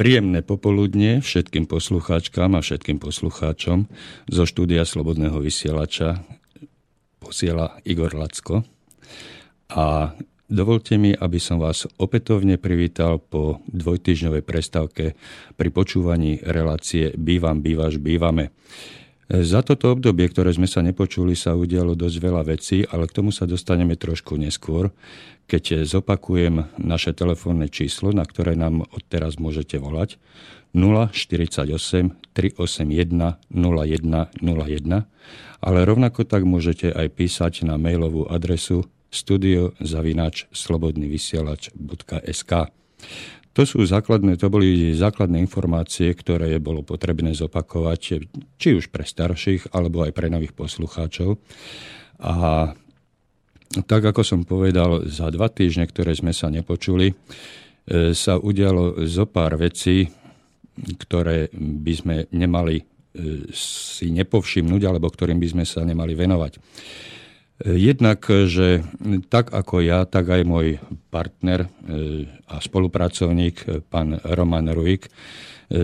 Príjemné popoludne všetkým poslucháčkám a všetkým poslucháčom zo štúdia Slobodného vysielača posiela Igor Lacko. A dovolte mi, aby som vás opätovne privítal po dvojtyžňovej prestávke pri počúvaní relácie Bývam, bývaš, bývame. Za toto obdobie, ktoré sme sa nepočuli, sa udialo dosť veľa vecí, ale k tomu sa dostaneme trošku neskôr, keď zopakujem naše telefónne číslo, na ktoré nám odteraz môžete volať. 048 381 0101, ale rovnako tak môžete aj písať na mailovú adresu studiozavinač.slobodnyvysielač.sk to sú základné, to boli základné informácie, ktoré bolo potrebné zopakovať, či už pre starších, alebo aj pre nových poslucháčov. A tak ako som povedal, za dva týždne, ktoré sme sa nepočuli, e, sa udialo zo pár vecí, ktoré by sme nemali e, si nepovšimnúť, alebo ktorým by sme sa nemali venovať. Jednak, že tak ako ja, tak aj môj partner e, a spolupracovník, e, pán Roman Ruik, e,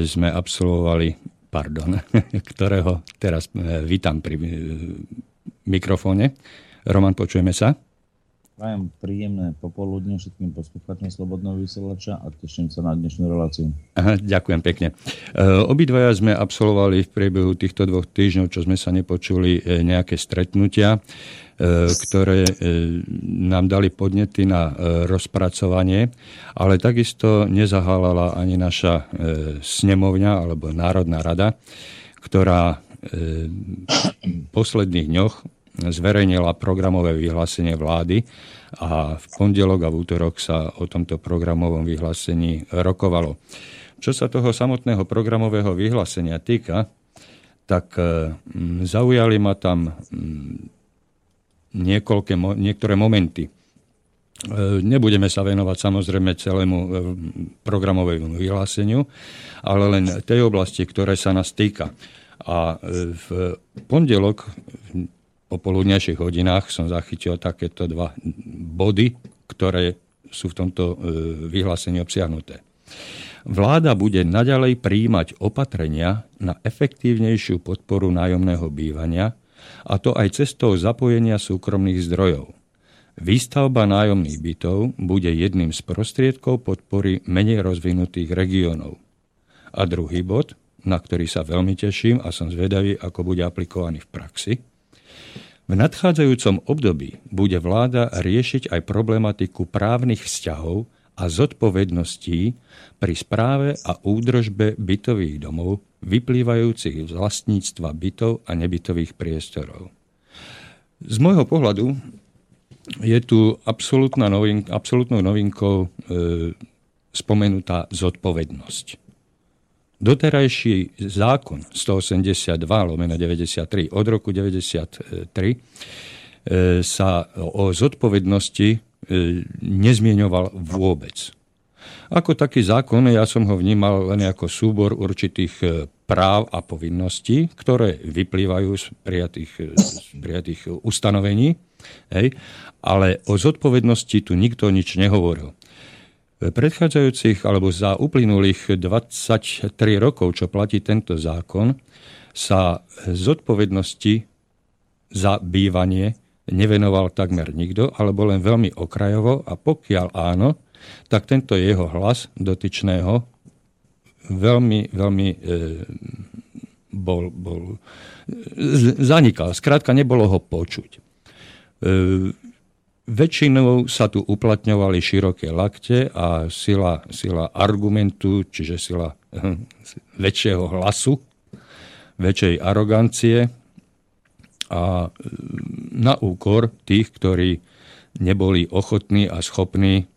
sme absolvovali, pardon, ktorého teraz vítam pri mikrofóne. Roman, počujeme sa? Prajem príjemné popoludne všetkým poslucháčom Slobodného vysielača a teším sa na dnešnú reláciu. Aha, ďakujem pekne. E, obidvaja sme absolvovali v priebehu týchto dvoch týždňov, čo sme sa nepočuli, e, nejaké stretnutia, e, ktoré nám dali podnety na rozpracovanie, ale takisto nezahálala ani naša snemovňa alebo Národná rada, ktorá v posledných dňoch zverejnila programové vyhlásenie vlády a v pondelok a v útorok sa o tomto programovom vyhlásení rokovalo. Čo sa toho samotného programového vyhlásenia týka, tak zaujali ma tam niekoľké, niektoré momenty. E, nebudeme sa venovať samozrejme celému e, programovému vyhláseniu, ale len tej oblasti, ktoré sa nás týka. A e, v pondelok popoludnejších hodinách som zachytil takéto dva body, ktoré sú v tomto vyhlásení obsiahnuté. Vláda bude naďalej príjmať opatrenia na efektívnejšiu podporu nájomného bývania, a to aj cestou zapojenia súkromných zdrojov. Výstavba nájomných bytov bude jedným z prostriedkov podpory menej rozvinutých regiónov. A druhý bod, na ktorý sa veľmi teším a som zvedavý, ako bude aplikovaný v praxi – v nadchádzajúcom období bude vláda riešiť aj problematiku právnych vzťahov a zodpovedností pri správe a údržbe bytových domov vyplývajúcich z vlastníctva bytov a nebytových priestorov. Z môjho pohľadu je tu novink, absolútnou novinkou e, spomenutá zodpovednosť. Doterajší zákon 182 lomeno 93 od roku 93 e, sa o zodpovednosti e, nezmieňoval vôbec. Ako taký zákon ja som ho vnímal len ako súbor určitých e, práv a povinností, ktoré vyplývajú z prijatých, z prijatých ustanovení, hej, ale o zodpovednosti tu nikto nič nehovoril. V predchádzajúcich alebo za uplynulých 23 rokov, čo platí tento zákon, sa zodpovednosti za bývanie nevenoval takmer nikto, alebo len veľmi okrajovo a pokiaľ áno, tak tento jeho hlas dotyčného veľmi, veľmi e, bol, bol, zanikal. Skrátka, nebolo ho počuť. E, Väčšinou sa tu uplatňovali široké lakte a sila, sila argumentu, čiže sila hm, väčšieho hlasu, väčšej arogancie a hm, na úkor tých, ktorí neboli ochotní a schopní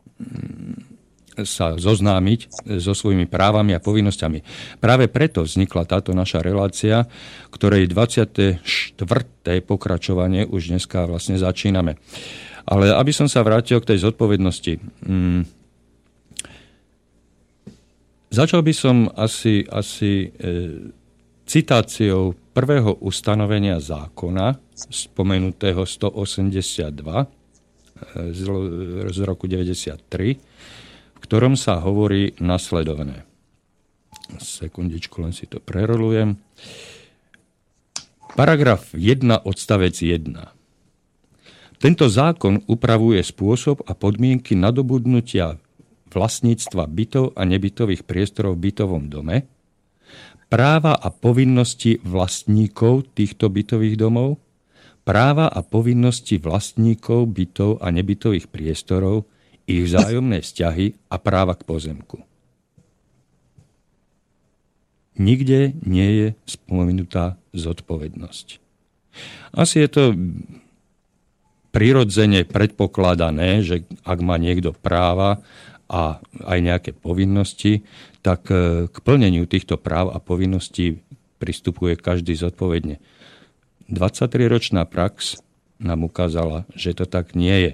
sa zoznámiť so svojimi právami a povinnosťami. Práve preto vznikla táto naša relácia, ktorej 24. pokračovanie už dneska vlastne začíname. Ale aby som sa vrátil k tej zodpovednosti. Mm, začal by som asi, asi e, citáciou prvého ustanovenia zákona, spomenutého 182 e, z, z roku 93, v ktorom sa hovorí nasledovné. Sekundičku, len si to prerolujem. Paragraf 1 odstavec 1. Tento zákon upravuje spôsob a podmienky nadobudnutia vlastníctva bytov a nebytových priestorov v bytovom dome, práva a povinnosti vlastníkov týchto bytových domov, práva a povinnosti vlastníkov bytov a nebytových priestorov, ich vzájomné vzťahy a práva k pozemku. Nikde nie je spomenutá zodpovednosť. Asi je to prirodzene predpokladané, že ak má niekto práva a aj nejaké povinnosti, tak e, k plneniu týchto práv a povinností pristupuje každý zodpovedne. 23-ročná prax nám ukázala, že to tak nie je.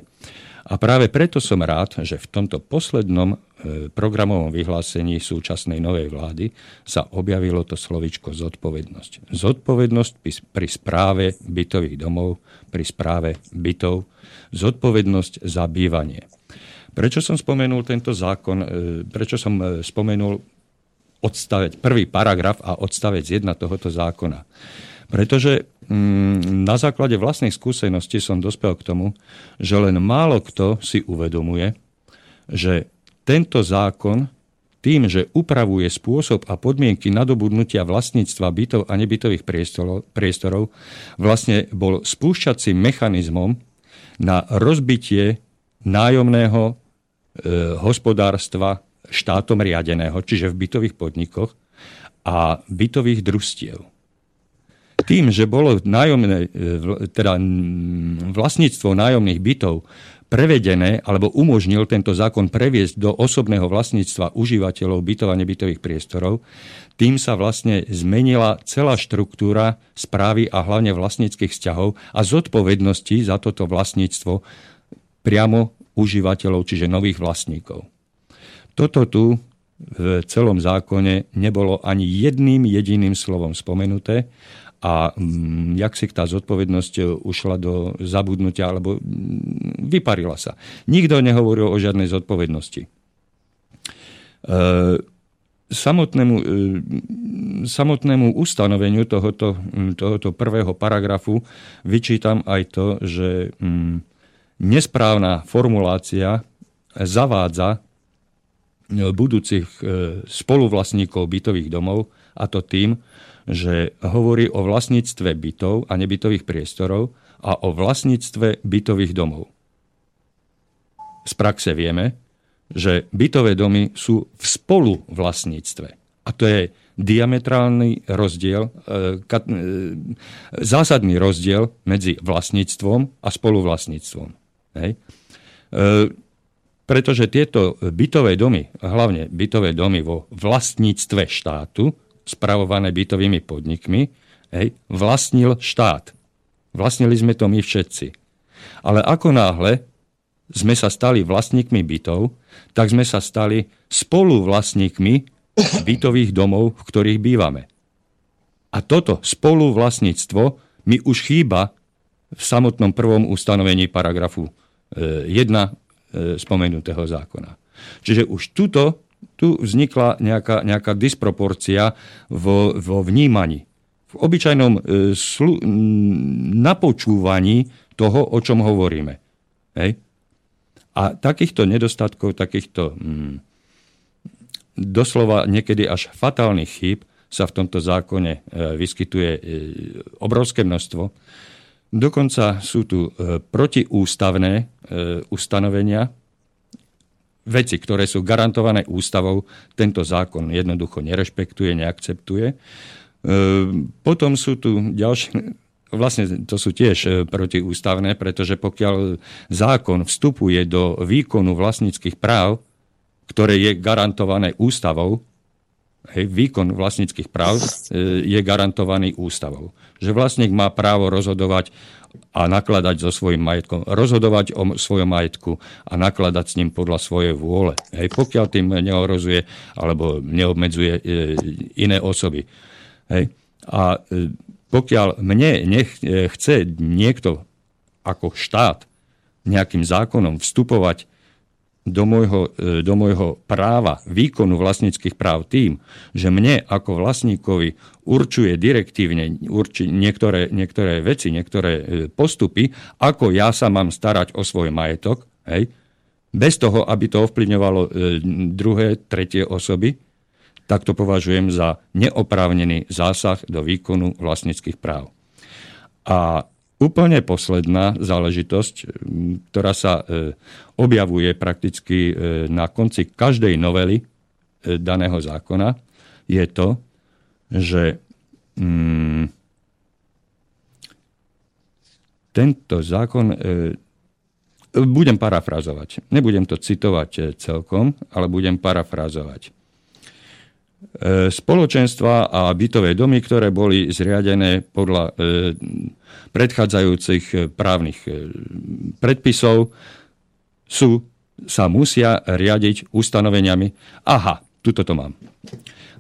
A práve preto som rád, že v tomto poslednom e, programovom vyhlásení súčasnej novej vlády sa objavilo to slovičko zodpovednosť. Zodpovednosť pri správe bytových domov, pri správe bytov, zodpovednosť za bývanie. Prečo som spomenul tento zákon? E, prečo som e, spomenul odstavec, prvý paragraf a odstavec 1 tohoto zákona? Pretože mm, na základe vlastnej skúsenosti som dospel k tomu, že len málo kto si uvedomuje, že tento zákon tým, že upravuje spôsob a podmienky nadobudnutia vlastníctva bytov a nebytových priestorov, vlastne bol spúšťacím mechanizmom na rozbitie nájomného E, hospodárstva štátom riadeného, čiže v bytových podnikoch a bytových družstiev. Tým, že bolo nájomné, e, teda vlastníctvo nájomných bytov prevedené, alebo umožnil tento zákon previesť do osobného vlastníctva užívateľov bytov a nebytových priestorov, tým sa vlastne zmenila celá štruktúra správy a hlavne vlastníckých vzťahov a zodpovednosti za toto vlastníctvo priamo užívateľov, čiže nových vlastníkov. Toto tu v celom zákone nebolo ani jedným jediným slovom spomenuté a mm, jak si tá zodpovednosť ušla do zabudnutia alebo mm, vyparila sa. Nikto nehovoril o žiadnej zodpovednosti. E, samotnému, e, samotnému ustanoveniu tohoto, tohoto prvého paragrafu vyčítam aj to, že mm, nesprávna formulácia zavádza budúcich e, spoluvlastníkov bytových domov, a to tým, že hovorí o vlastníctve bytov a nebytových priestorov a o vlastníctve bytových domov. Z praxe vieme, že bytové domy sú v spoluvlastníctve. A to je diametrálny rozdiel, e, e, zásadný rozdiel medzi vlastníctvom a spoluvlastníctvom. Hej. E, pretože tieto bytové domy, hlavne bytové domy vo vlastníctve štátu, spravované bytovými podnikmi, hej, vlastnil štát. Vlastnili sme to my všetci. Ale ako náhle sme sa stali vlastníkmi bytov, tak sme sa stali spoluvlastníkmi bytových domov, v ktorých bývame. A toto spoluvlastníctvo mi už chýba v samotnom prvom ustanovení paragrafu jedna e, spomenutého zákona. Čiže už tuto, tu vznikla nejaká, nejaká disproporcia vo, vo vnímaní. V obyčajnom e, slu, napočúvaní toho, o čom hovoríme. Hej? A takýchto nedostatkov, takýchto mm, doslova niekedy až fatálnych chýb sa v tomto zákone e, vyskytuje e, obrovské množstvo. Dokonca sú tu protiústavné ustanovenia, veci, ktoré sú garantované ústavou, tento zákon jednoducho nerešpektuje, neakceptuje. E, potom sú tu ďalšie, vlastne to sú tiež protiústavné, pretože pokiaľ zákon vstupuje do výkonu vlastníckých práv, ktoré je garantované ústavou, hej, výkon vlastníckých práv je garantovaný ústavou že vlastník má právo rozhodovať a nakladať so svojím majetkom, rozhodovať o svojom majetku a nakladať s ním podľa svojej vôle. Hej, pokiaľ tým neohrozuje alebo neobmedzuje e, iné osoby. Hej. A e, pokiaľ mne nech, e, chce niekto ako štát nejakým zákonom vstupovať do môjho, e, do môjho práva výkonu vlastníckých práv tým, že mne ako vlastníkovi určuje direktívne urči niektoré, niektoré veci, niektoré e, postupy, ako ja sa mám starať o svoj majetok, hej, bez toho, aby to ovplyvňovalo e, druhé, tretie osoby, tak to považujem za neoprávnený zásah do výkonu vlastníckých práv. A úplne posledná záležitosť, ktorá sa e, objavuje prakticky e, na konci každej novely e, daného zákona, je to, že mm, tento zákon budem parafrazovať. Nebudem to citovať celkom, ale budem parafrazovať. Spoločenstva a bytové domy, ktoré boli zriadené podľa predchádzajúcich eh, právnych predpisov sú, sa musia riadiť ustanoveniami. Aha, tuto to mám.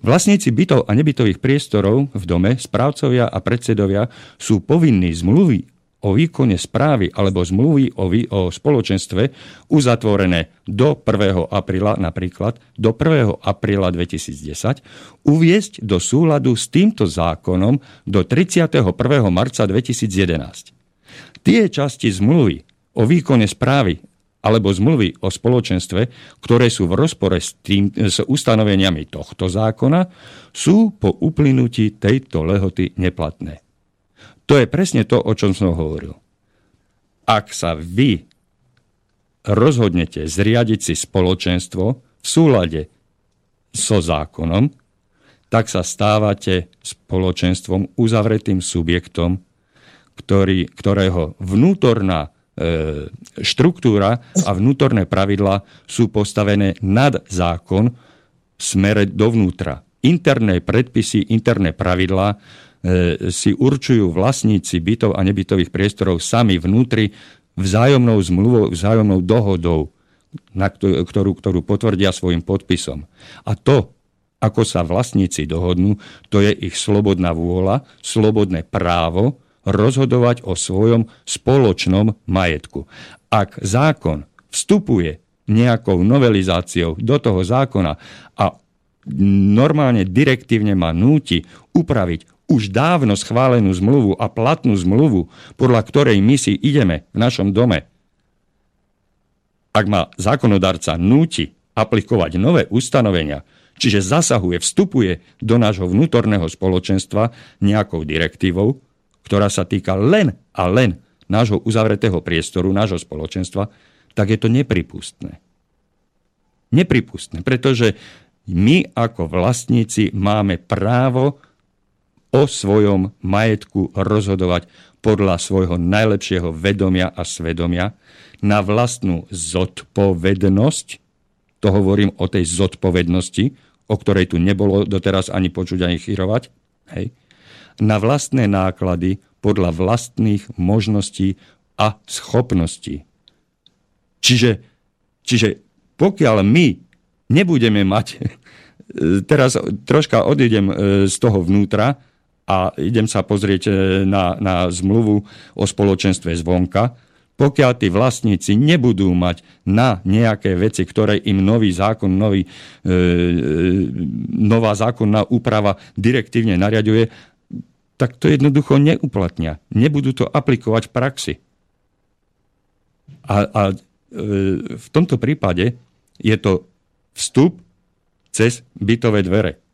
Vlastníci bytov a nebytových priestorov v dome, správcovia a predsedovia sú povinní zmluvy o výkone správy alebo zmluvy o, vý, o spoločenstve uzatvorené do 1. apríla, napríklad do 1. apríla 2010, uviesť do súladu s týmto zákonom do 31. marca 2011. Tie časti zmluvy o výkone správy alebo zmluvy o spoločenstve, ktoré sú v rozpore s, tým, s ustanoveniami tohto zákona, sú po uplynutí tejto lehoty neplatné. To je presne to, o čom som hovoril. Ak sa vy rozhodnete zriadiť si spoločenstvo v súlade so zákonom, tak sa stávate spoločenstvom uzavretým subjektom, ktorý, ktorého vnútorná e, štruktúra a vnútorné pravidlá sú postavené nad zákon v smere dovnútra. Interné predpisy, interné pravidlá si určujú vlastníci bytov a nebytových priestorov sami vnútri vzájomnou zmluvou, vzájomnou dohodou, na ktorú, ktorú potvrdia svojim podpisom. A to, ako sa vlastníci dohodnú, to je ich slobodná vôľa, slobodné právo rozhodovať o svojom spoločnom majetku. Ak zákon vstupuje nejakou novelizáciou do toho zákona a normálne direktívne ma núti upraviť už dávno schválenú zmluvu a platnú zmluvu, podľa ktorej my si ideme v našom dome, ak ma zákonodarca núti aplikovať nové ustanovenia, čiže zasahuje, vstupuje do nášho vnútorného spoločenstva nejakou direktívou, ktorá sa týka len a len nášho uzavretého priestoru, nášho spoločenstva, tak je to nepripustné. Nepripustné, pretože my ako vlastníci máme právo o svojom majetku rozhodovať podľa svojho najlepšieho vedomia a svedomia na vlastnú zodpovednosť, to hovorím o tej zodpovednosti, o ktorej tu nebolo doteraz ani počuť, ani chyrovať, hej, na vlastné náklady podľa vlastných možností a schopností. Čiže, čiže pokiaľ my nebudeme mať, teraz troška odídem e, z toho vnútra, a idem sa pozrieť e, na, na zmluvu o spoločenstve zvonka, pokiaľ tí vlastníci nebudú mať na nejaké veci, ktoré im nový zákon, nový, e, e, nová zákonná úprava direktívne nariaduje, tak to jednoducho neuplatnia. Nebudú to aplikovať v praxi. A, a e, v tomto prípade je to vstup cez bytové dvere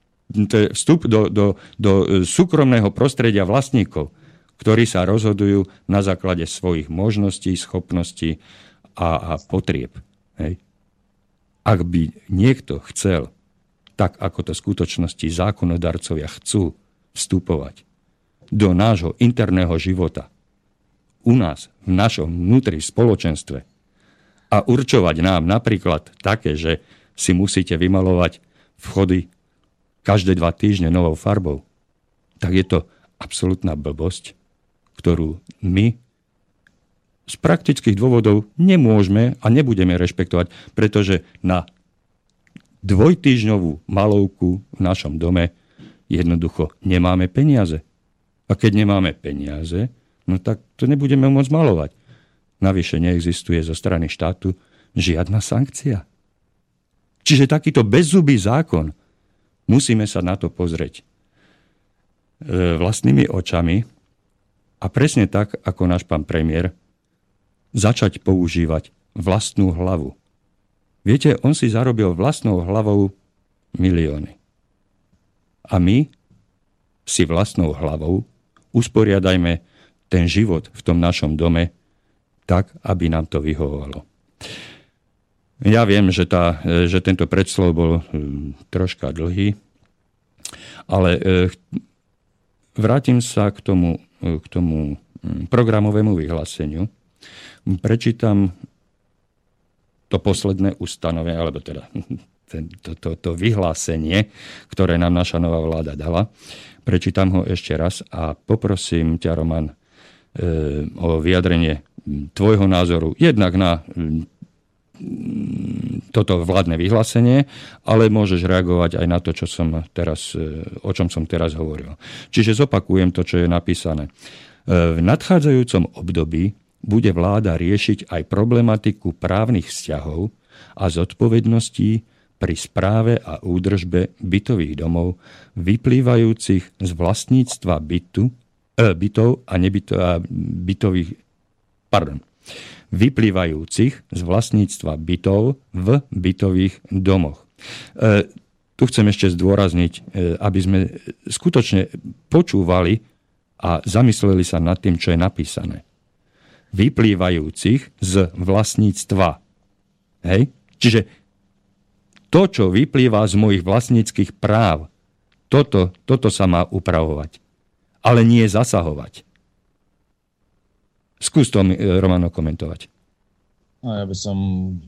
vstup do, do, do e, súkromného prostredia vlastníkov, ktorí sa rozhodujú na základe svojich možností, schopností a, a potrieb. Hej. Ak by niekto chcel, tak ako to v skutočnosti zákonodarcovia chcú vstupovať do nášho interného života, u nás, v našom vnútri spoločenstve a určovať nám napríklad také, že si musíte vymalovať vchody každé dva týždne novou farbou, tak je to absolútna blbosť, ktorú my z praktických dôvodov nemôžeme a nebudeme rešpektovať, pretože na dvojtýždňovú malovku v našom dome jednoducho nemáme peniaze. A keď nemáme peniaze, no tak to nebudeme môcť malovať. Navyše neexistuje zo strany štátu žiadna sankcia. Čiže takýto bezzubý zákon, musíme sa na to pozrieť e, vlastnými očami a presne tak, ako náš pán premiér, začať používať vlastnú hlavu. Viete, on si zarobil vlastnou hlavou milióny. A my si vlastnou hlavou usporiadajme ten život v tom našom dome tak, aby nám to vyhovovalo. Ja viem, že, tá, že tento predslov bol hm, troška dlhý, ale e, vrátim sa k tomu, k tomu hm, programovému vyhláseniu. Prečítam to posledné ustanovenie, alebo teda to, to, to vyhlásenie, ktoré nám naša nová vláda dala. Prečítam ho ešte raz a poprosím ťa, Roman, e, o vyjadrenie tvojho názoru jednak na toto vládne vyhlásenie, ale môžeš reagovať aj na to, čo som teraz, e, o čom som teraz hovoril. Čiže zopakujem to, čo je napísané. E, v nadchádzajúcom období bude vláda riešiť aj problematiku právnych vzťahov a zodpovedností pri správe a údržbe bytových domov vyplývajúcich z vlastníctva bytu, e, bytov a, nebyto, a bytových pardon, vyplývajúcich z vlastníctva bytov v bytových domoch. E, tu chcem ešte zdôrazniť, e, aby sme skutočne počúvali a zamysleli sa nad tým, čo je napísané vyplývajúcich z vlastníctva. Hej? Čiže to, čo vyplýva z mojich vlastníckých práv, toto, toto sa má upravovať. Ale nie zasahovať. Skús to, Romano, komentovať. No, ja by som,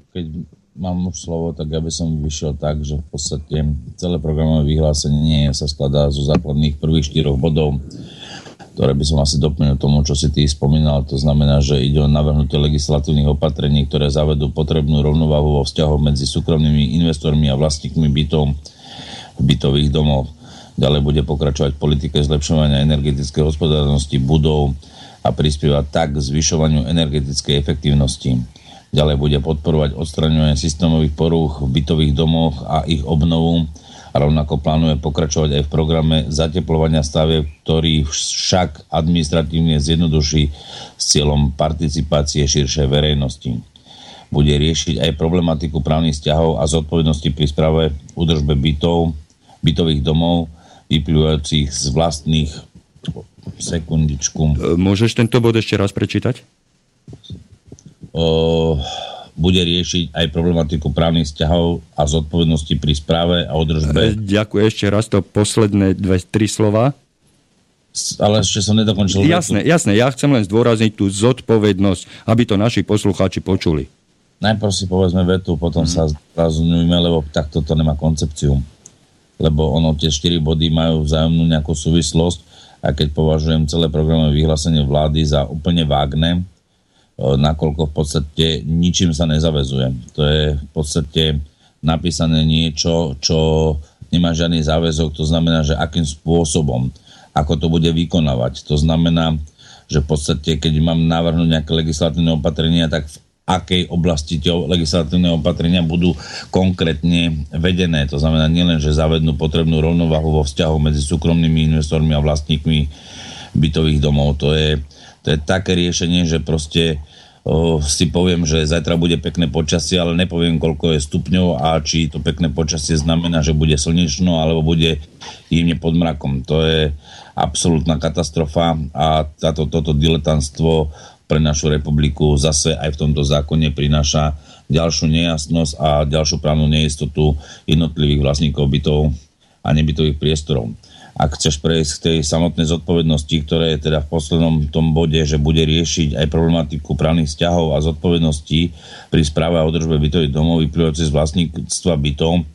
keď mám už slovo, tak ja by som vyšiel tak, že v podstate celé programové vyhlásenie sa skladá zo základných prvých štyroch bodov ktoré by som asi doplnil tomu, čo si ty spomínal. To znamená, že ide o navrhnutie legislatívnych opatrení, ktoré zavedú potrebnú rovnováhu vo vzťahoch medzi súkromnými investormi a vlastníkmi bytov bytových domov. Ďalej bude pokračovať v politike zlepšovania energetickej hospodárnosti budov a prispievať tak k zvyšovaniu energetickej efektívnosti. Ďalej bude podporovať odstraňovanie systémových porúch v bytových domoch a ich obnovu a rovnako plánuje pokračovať aj v programe zateplovania stavieb, ktorý však administratívne zjednoduší s cieľom participácie širšej verejnosti. Bude riešiť aj problematiku právnych vzťahov a zodpovednosti pri správe údržbe bytov, bytových domov, vyplývajúcich z vlastných sekundičku. Môžeš tento bod ešte raz prečítať? O, bude riešiť aj problematiku právnych vzťahov a zodpovednosti pri správe a održbe. Ďakujem ešte raz to posledné dve, tri slova. Ale ešte som nedokončil. Jasné, vetu. jasné, ja chcem len zdôrazniť tú zodpovednosť, aby to naši poslucháči počuli. Najprv si povedzme vetu, potom mm. sa zdôrazňujeme, lebo takto to nemá koncepciu. Lebo ono tie štyri body majú vzájomnú nejakú súvislosť a keď považujem celé programové vyhlásenie vlády za úplne vágne, nakoľko v podstate ničím sa nezavezuje. To je v podstate napísané niečo, čo nemá žiadny záväzok, to znamená, že akým spôsobom, ako to bude vykonávať. To znamená, že v podstate, keď mám navrhnúť nejaké legislatívne opatrenia, tak v akej oblasti tie legislatívne opatrenia budú konkrétne vedené. To znamená nielen, že zavednú potrebnú rovnovahu vo vzťahu medzi súkromnými investormi a vlastníkmi bytových domov. To je to je také riešenie, že proste si poviem, že zajtra bude pekné počasie, ale nepoviem, koľko je stupňov a či to pekné počasie znamená, že bude slnečno alebo bude jemne pod mrakom. To je absolútna katastrofa a táto, toto diletantstvo pre našu republiku zase aj v tomto zákone prináša ďalšiu nejasnosť a ďalšiu právnu neistotu jednotlivých vlastníkov bytov a nebytových priestorov. Ak chceš prejsť k tej samotnej zodpovednosti, ktoré je teda v poslednom tom bode, že bude riešiť aj problematiku právnych vzťahov a zodpovedností pri správe a održbe bytových domov vyplývajúce z vlastníctva bytov,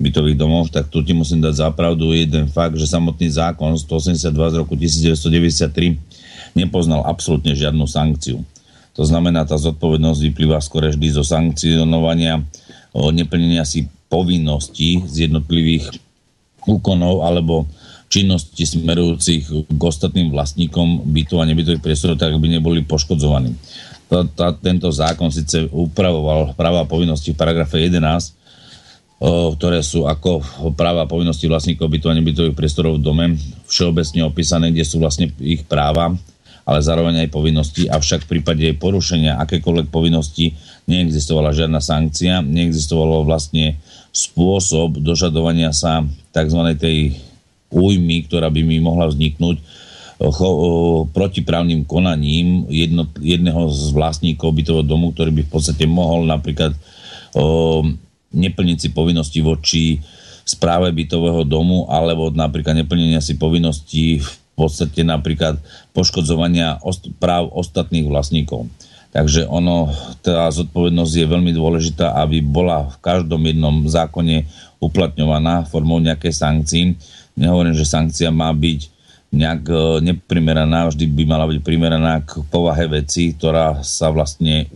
bytových domov, tak tu ti musím dať zapravdu jeden fakt, že samotný zákon 182 z roku 1993 nepoznal absolútne žiadnu sankciu. To znamená, tá zodpovednosť vyplýva skôr vždy zo sankcionovania neplnenia si povinností z jednotlivých úkonov alebo činnosti smerujúcich k ostatným vlastníkom bytov a nebytových priestorov, tak by neboli poškodzovaní. tá, tá, tento zákon síce upravoval práva a povinnosti v paragrafe 11, o, ktoré sú ako práva a povinnosti vlastníkov bytovania bytových priestorov v dome, všeobecne opísané, kde sú vlastne ich práva, ale zároveň aj povinnosti, avšak v prípade porušenia akékoľvek povinnosti neexistovala žiadna sankcia, neexistovalo vlastne spôsob dožadovania sa tzv. tej újmy, ktorá by mi mohla vzniknúť protiprávnym konaním jedno, jedného z vlastníkov bytového domu, ktorý by v podstate mohol napríklad o, neplniť si povinnosti voči správe bytového domu alebo napríklad neplnenia si povinností v podstate napríklad poškodzovania ost- práv ostatných vlastníkov. Takže ono, tá zodpovednosť je veľmi dôležitá, aby bola v každom jednom zákone uplatňovaná formou nejakej sankcií. Nehovorím, že sankcia má byť nejak e, neprimeraná, vždy by mala byť primeraná k povahe veci, ktorá sa vlastne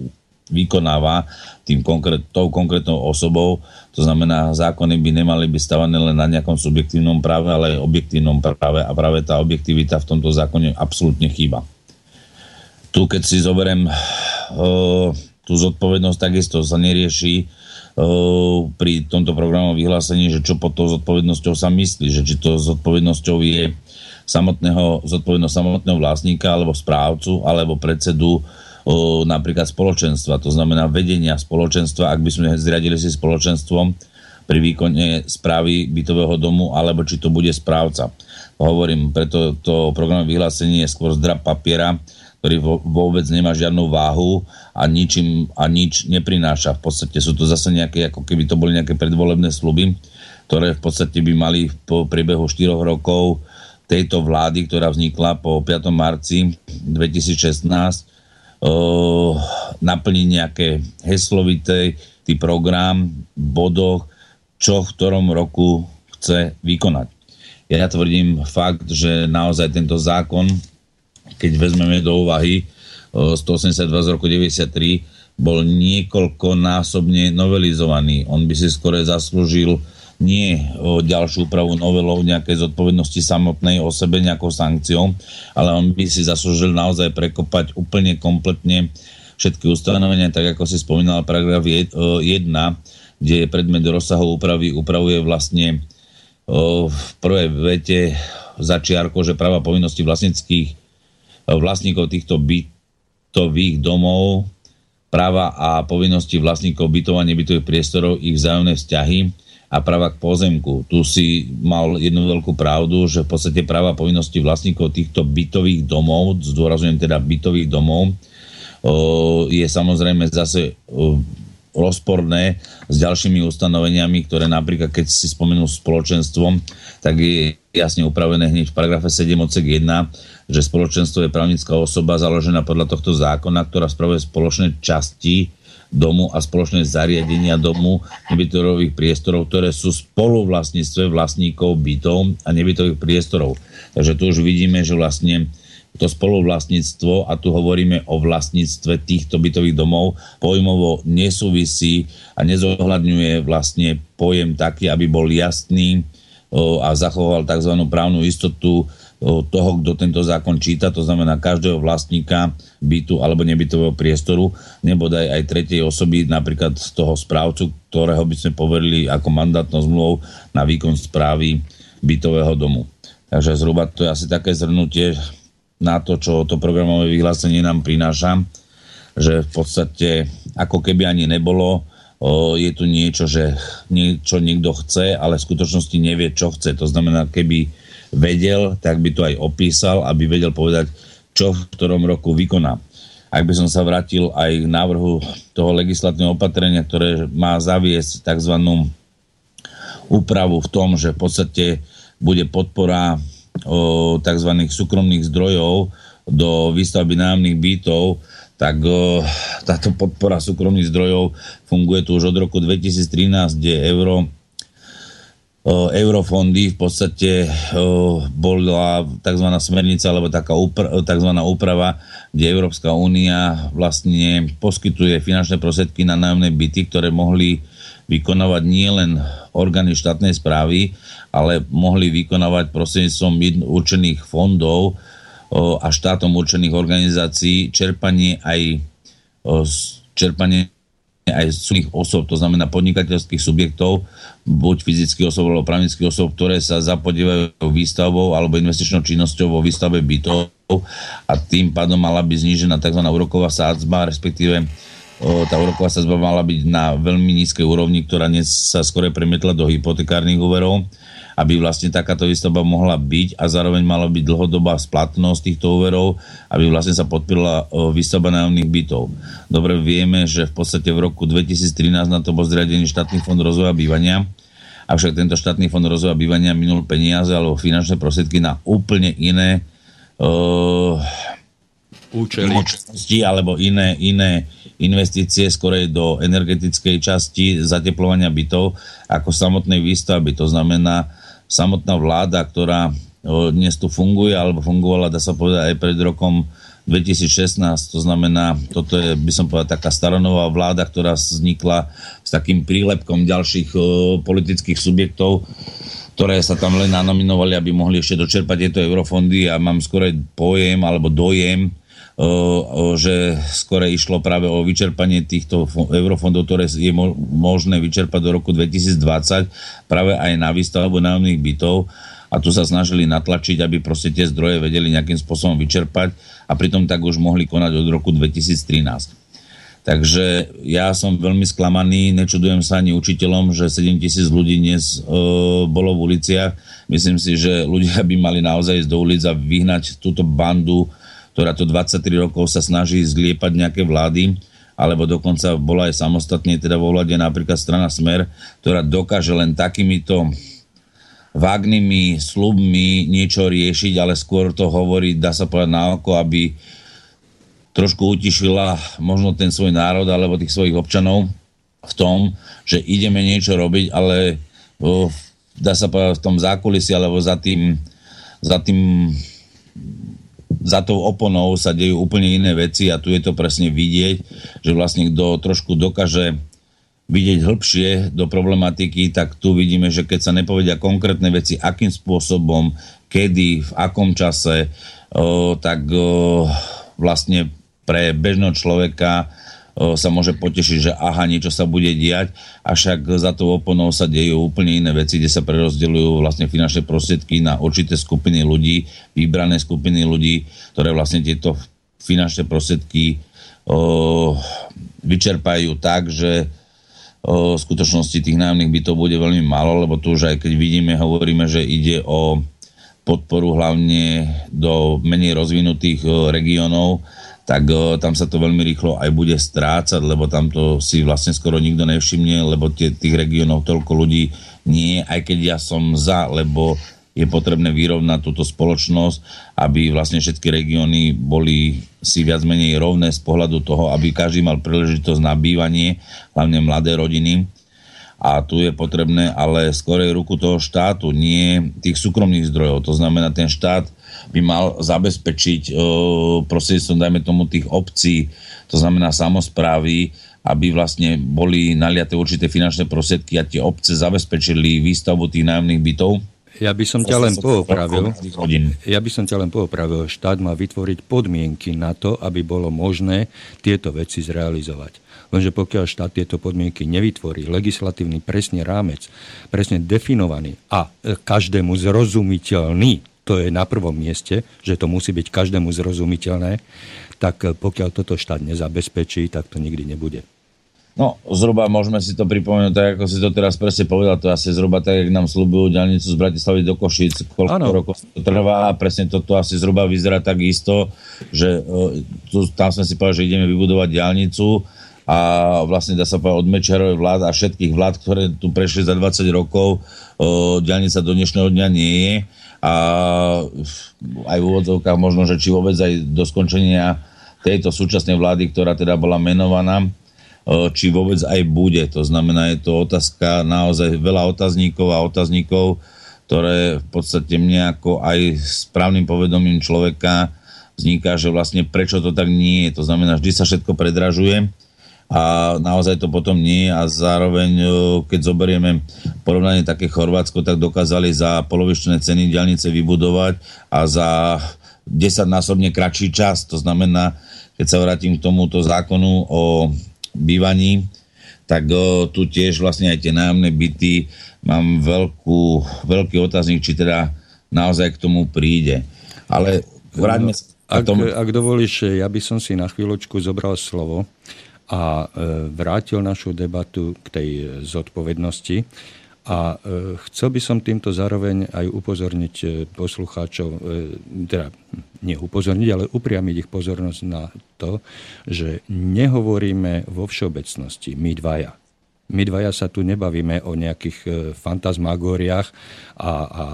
vykonáva tým konkrét, tou konkrétnou osobou. To znamená, zákony by nemali byť stavané len na nejakom subjektívnom práve, ale aj objektívnom práve a práve tá objektivita v tomto zákone absolútne chýba. Tu, keď si zoberiem uh, tú zodpovednosť, takisto sa nerieši uh, pri tomto programovom vyhlásení, že čo pod tou zodpovednosťou sa myslí, že či to zodpovednosťou je samotného, zodpovednosť samotného vlastníka alebo správcu alebo predsedu napríklad spoločenstva, to znamená vedenia spoločenstva, ak by sme zriadili si spoločenstvom pri výkone správy bytového domu, alebo či to bude správca. Hovorím, preto to programové vyhlásenie je skôr zdrab papiera, ktorý vôbec nemá žiadnu váhu a, ničím, a nič neprináša. V podstate sú to zase nejaké, ako keby to boli nejaké predvolebné sluby, ktoré v podstate by mali po priebehu 4 rokov tejto vlády, ktorá vznikla po 5. marci 2016, naplniť nejaké heslovité tý program v bodoch, čo v ktorom roku chce vykonať. Ja tvrdím fakt, že naozaj tento zákon, keď vezmeme do úvahy 182 z roku 93, bol niekoľkonásobne novelizovaný. On by si skore zaslúžil nie o ďalšiu úpravu novelov nejakej zodpovednosti samotnej o sebe nejakou sankciou, ale on by si zaslúžil naozaj prekopať úplne kompletne všetky ustanovenia, tak ako si spomínal paragraf 1, kde je predmet rozsahu úpravy, upravuje vlastne v prvej vete začiarko, že práva povinnosti vlastnických vlastníkov týchto bytových domov, práva a povinnosti vlastníkov bytov a nebytových priestorov, ich vzájomné vzťahy, a práva k pozemku. Tu si mal jednu veľkú pravdu, že v podstate práva povinnosti vlastníkov týchto bytových domov, zdôrazujem teda bytových domov, je samozrejme zase rozporné s ďalšími ustanoveniami, ktoré napríklad, keď si spomenul spoločenstvom, tak je jasne upravené hneď v paragrafe 7 odsek 1, že spoločenstvo je právnická osoba založená podľa tohto zákona, ktorá spravuje spoločné časti domu a spoločné zariadenia domu nebytových priestorov, ktoré sú spolu vlastníctve vlastníkov bytov a nebytových priestorov. Takže tu už vidíme, že vlastne to spoluvlastníctvo, a tu hovoríme o vlastníctve týchto bytových domov, pojmovo nesúvisí a nezohľadňuje vlastne pojem taký, aby bol jasný a zachoval tzv. právnu istotu toho, kto tento zákon číta, to znamená každého vlastníka bytu alebo nebytového priestoru, nebodaj aj tretej osoby, napríklad z toho správcu, ktorého by sme poverili ako mandátnou zmluvou na výkon správy bytového domu. Takže zhruba to je asi také zhrnutie na to, čo to programové vyhlásenie nám prináša, že v podstate ako keby ani nebolo, je tu niečo, že niečo niekto chce, ale v skutočnosti nevie, čo chce. To znamená, keby vedel, tak by to aj opísal, aby vedel povedať, čo v ktorom roku vykoná. Ak by som sa vrátil aj k návrhu toho legislatívneho opatrenia, ktoré má zaviesť tzv. úpravu v tom, že v podstate bude podpora o, tzv. súkromných zdrojov do výstavby nájomných bytov, tak o, táto podpora súkromných zdrojov funguje tu už od roku 2013, kde euro eurofondy v podstate bola tzv. smernica alebo taká tzv. úprava, kde Európska únia vlastne poskytuje finančné prostriedky na nájomné byty, ktoré mohli vykonávať nielen orgány štátnej správy, ale mohli vykonávať prostredníctvom určených fondov a štátom určených organizácií čerpanie aj čerpanie aj súdnych osob, to znamená podnikateľských subjektov, buď fyzických osob alebo právnických osob, ktoré sa zapodievajú výstavbou alebo investičnou činnosťou vo výstave bytov a tým pádom mala by znížená tzv. úroková sádzba, respektíve tá úroková sadzba mala byť na veľmi nízkej úrovni, ktorá dnes sa skore premietla do hypotekárnych úverov aby vlastne takáto výstavba mohla byť a zároveň mala byť dlhodobá splatnosť týchto úverov, aby vlastne sa podporila výstavba nájomných bytov. Dobre vieme, že v podstate v roku 2013 na to bol zriadený štátny fond rozvoja bývania, avšak tento štátny fond rozvoja bývania minul peniaze alebo finančné prostriedky na úplne iné uh, účely alebo iné, iné investície skorej do energetickej časti zateplovania bytov ako samotnej výstavby. To znamená, samotná vláda, ktorá dnes tu funguje, alebo fungovala, dá sa povedať, aj pred rokom 2016, to znamená, toto je, by som povedal, taká staronová vláda, ktorá vznikla s takým prílepkom ďalších o, politických subjektov, ktoré sa tam len nanominovali, aby mohli ešte dočerpať tieto eurofondy. A mám skoro pojem alebo dojem, že skore išlo práve o vyčerpanie týchto eurofondov, ktoré je možné vyčerpať do roku 2020 práve aj na výstavbu nájomných bytov a tu sa snažili natlačiť, aby proste tie zdroje vedeli nejakým spôsobom vyčerpať a pritom tak už mohli konať od roku 2013. Takže ja som veľmi sklamaný, nečudujem sa ani učiteľom, že 7 tisíc ľudí dnes e, bolo v uliciach. Myslím si, že ľudia by mali naozaj ísť do ulic a vyhnať túto bandu ktorá to 23 rokov sa snaží zliepať nejaké vlády, alebo dokonca bola aj samostatne teda vo vláde napríklad strana Smer, ktorá dokáže len takýmito vágnymi slubmi niečo riešiť, ale skôr to hovorí, dá sa povedať na oko, aby trošku utišila možno ten svoj národ alebo tých svojich občanov v tom, že ideme niečo robiť, ale o, dá sa povedať v tom zákulisí alebo za tým, za tým za tou oponou sa dejú úplne iné veci a tu je to presne vidieť, že vlastne kto trošku dokáže vidieť hĺbšie do problematiky, tak tu vidíme, že keď sa nepovedia konkrétne veci, akým spôsobom, kedy, v akom čase, o, tak o, vlastne pre bežného človeka sa môže potešiť, že aha, niečo sa bude diať, a však za tou oponou sa dejú úplne iné veci, kde sa prerozdeľujú vlastne finančné prostriedky na určité skupiny ľudí, vybrané skupiny ľudí, ktoré vlastne tieto finančné prostriedky o, vyčerpajú tak, že v skutočnosti tých nájomných bytov bude veľmi málo, lebo tu už aj keď vidíme, hovoríme, že ide o podporu hlavne do menej rozvinutých regiónov, tak o, tam sa to veľmi rýchlo aj bude strácať, lebo tam to si vlastne skoro nikto nevšimne, lebo tie, tých regiónov toľko ľudí nie, aj keď ja som za, lebo je potrebné vyrovnať túto spoločnosť, aby vlastne všetky regióny boli si viac menej rovné z pohľadu toho, aby každý mal príležitosť na bývanie, hlavne mladé rodiny. A tu je potrebné ale skorej ruku toho štátu, nie tých súkromných zdrojov. To znamená, ten štát by mal zabezpečiť prostredníctvom, dajme tomu, tých obcí, to znamená samozprávy, aby vlastne boli naliaté určité finančné prostriedky a tie obce zabezpečili výstavbu tých nájomných bytov. Ja by som ťa len poopravil. Ja by som ťa len poopravil. Štát má vytvoriť podmienky na to, aby bolo možné tieto veci zrealizovať. Lenže pokiaľ štát tieto podmienky nevytvorí, legislatívny presne rámec, presne definovaný a e, každému zrozumiteľný, to je na prvom mieste, že to musí byť každému zrozumiteľné, tak pokiaľ toto štát nezabezpečí, tak to nikdy nebude. No, zhruba môžeme si to pripomenúť, tak ako si to teraz presne povedal, to asi zhruba tak, jak nám slúbujú diálnicu z Bratislavy do Košic, koľko ano. rokov to trvá a presne toto asi zhruba vyzerá tak isto, že uh, tu, tam sme si povedali, že ideme vybudovať diálnicu a vlastne dá sa povedať od Mečiarovej vlád a všetkých vlád, ktoré tu prešli za 20 rokov, uh, diálnica do dnešného dňa nie je a aj v úvodzovkách možno, že či vôbec aj do skončenia tejto súčasnej vlády, ktorá teda bola menovaná, e, či vôbec aj bude. To znamená, je to otázka naozaj veľa otázníkov a otázníkov, ktoré v podstate mne ako aj správnym povedomím človeka vzniká, že vlastne prečo to tak nie je. To znamená, vždy sa všetko predražuje a naozaj to potom nie a zároveň, e, keď zoberieme porovnanie také Chorvátsko, tak dokázali za polovičné ceny diálnice vybudovať a za 10 násobne kratší čas. To znamená, keď sa vrátim k tomuto zákonu o bývaní, tak o, tu tiež vlastne aj tie nájomné byty mám veľkú, veľký otáznik, či teda naozaj k tomu príde. Ale vráťme sa ak, tomu... ak dovolíš, ja by som si na chvíľočku zobral slovo a e, vrátil našu debatu k tej zodpovednosti. A e, chcel by som týmto zároveň aj upozorniť e, poslucháčov, teda nie upozorniť, ale upriamiť ich pozornosť na to, že nehovoríme vo všeobecnosti my dvaja. My dvaja sa tu nebavíme o nejakých fantasmagóriách a, a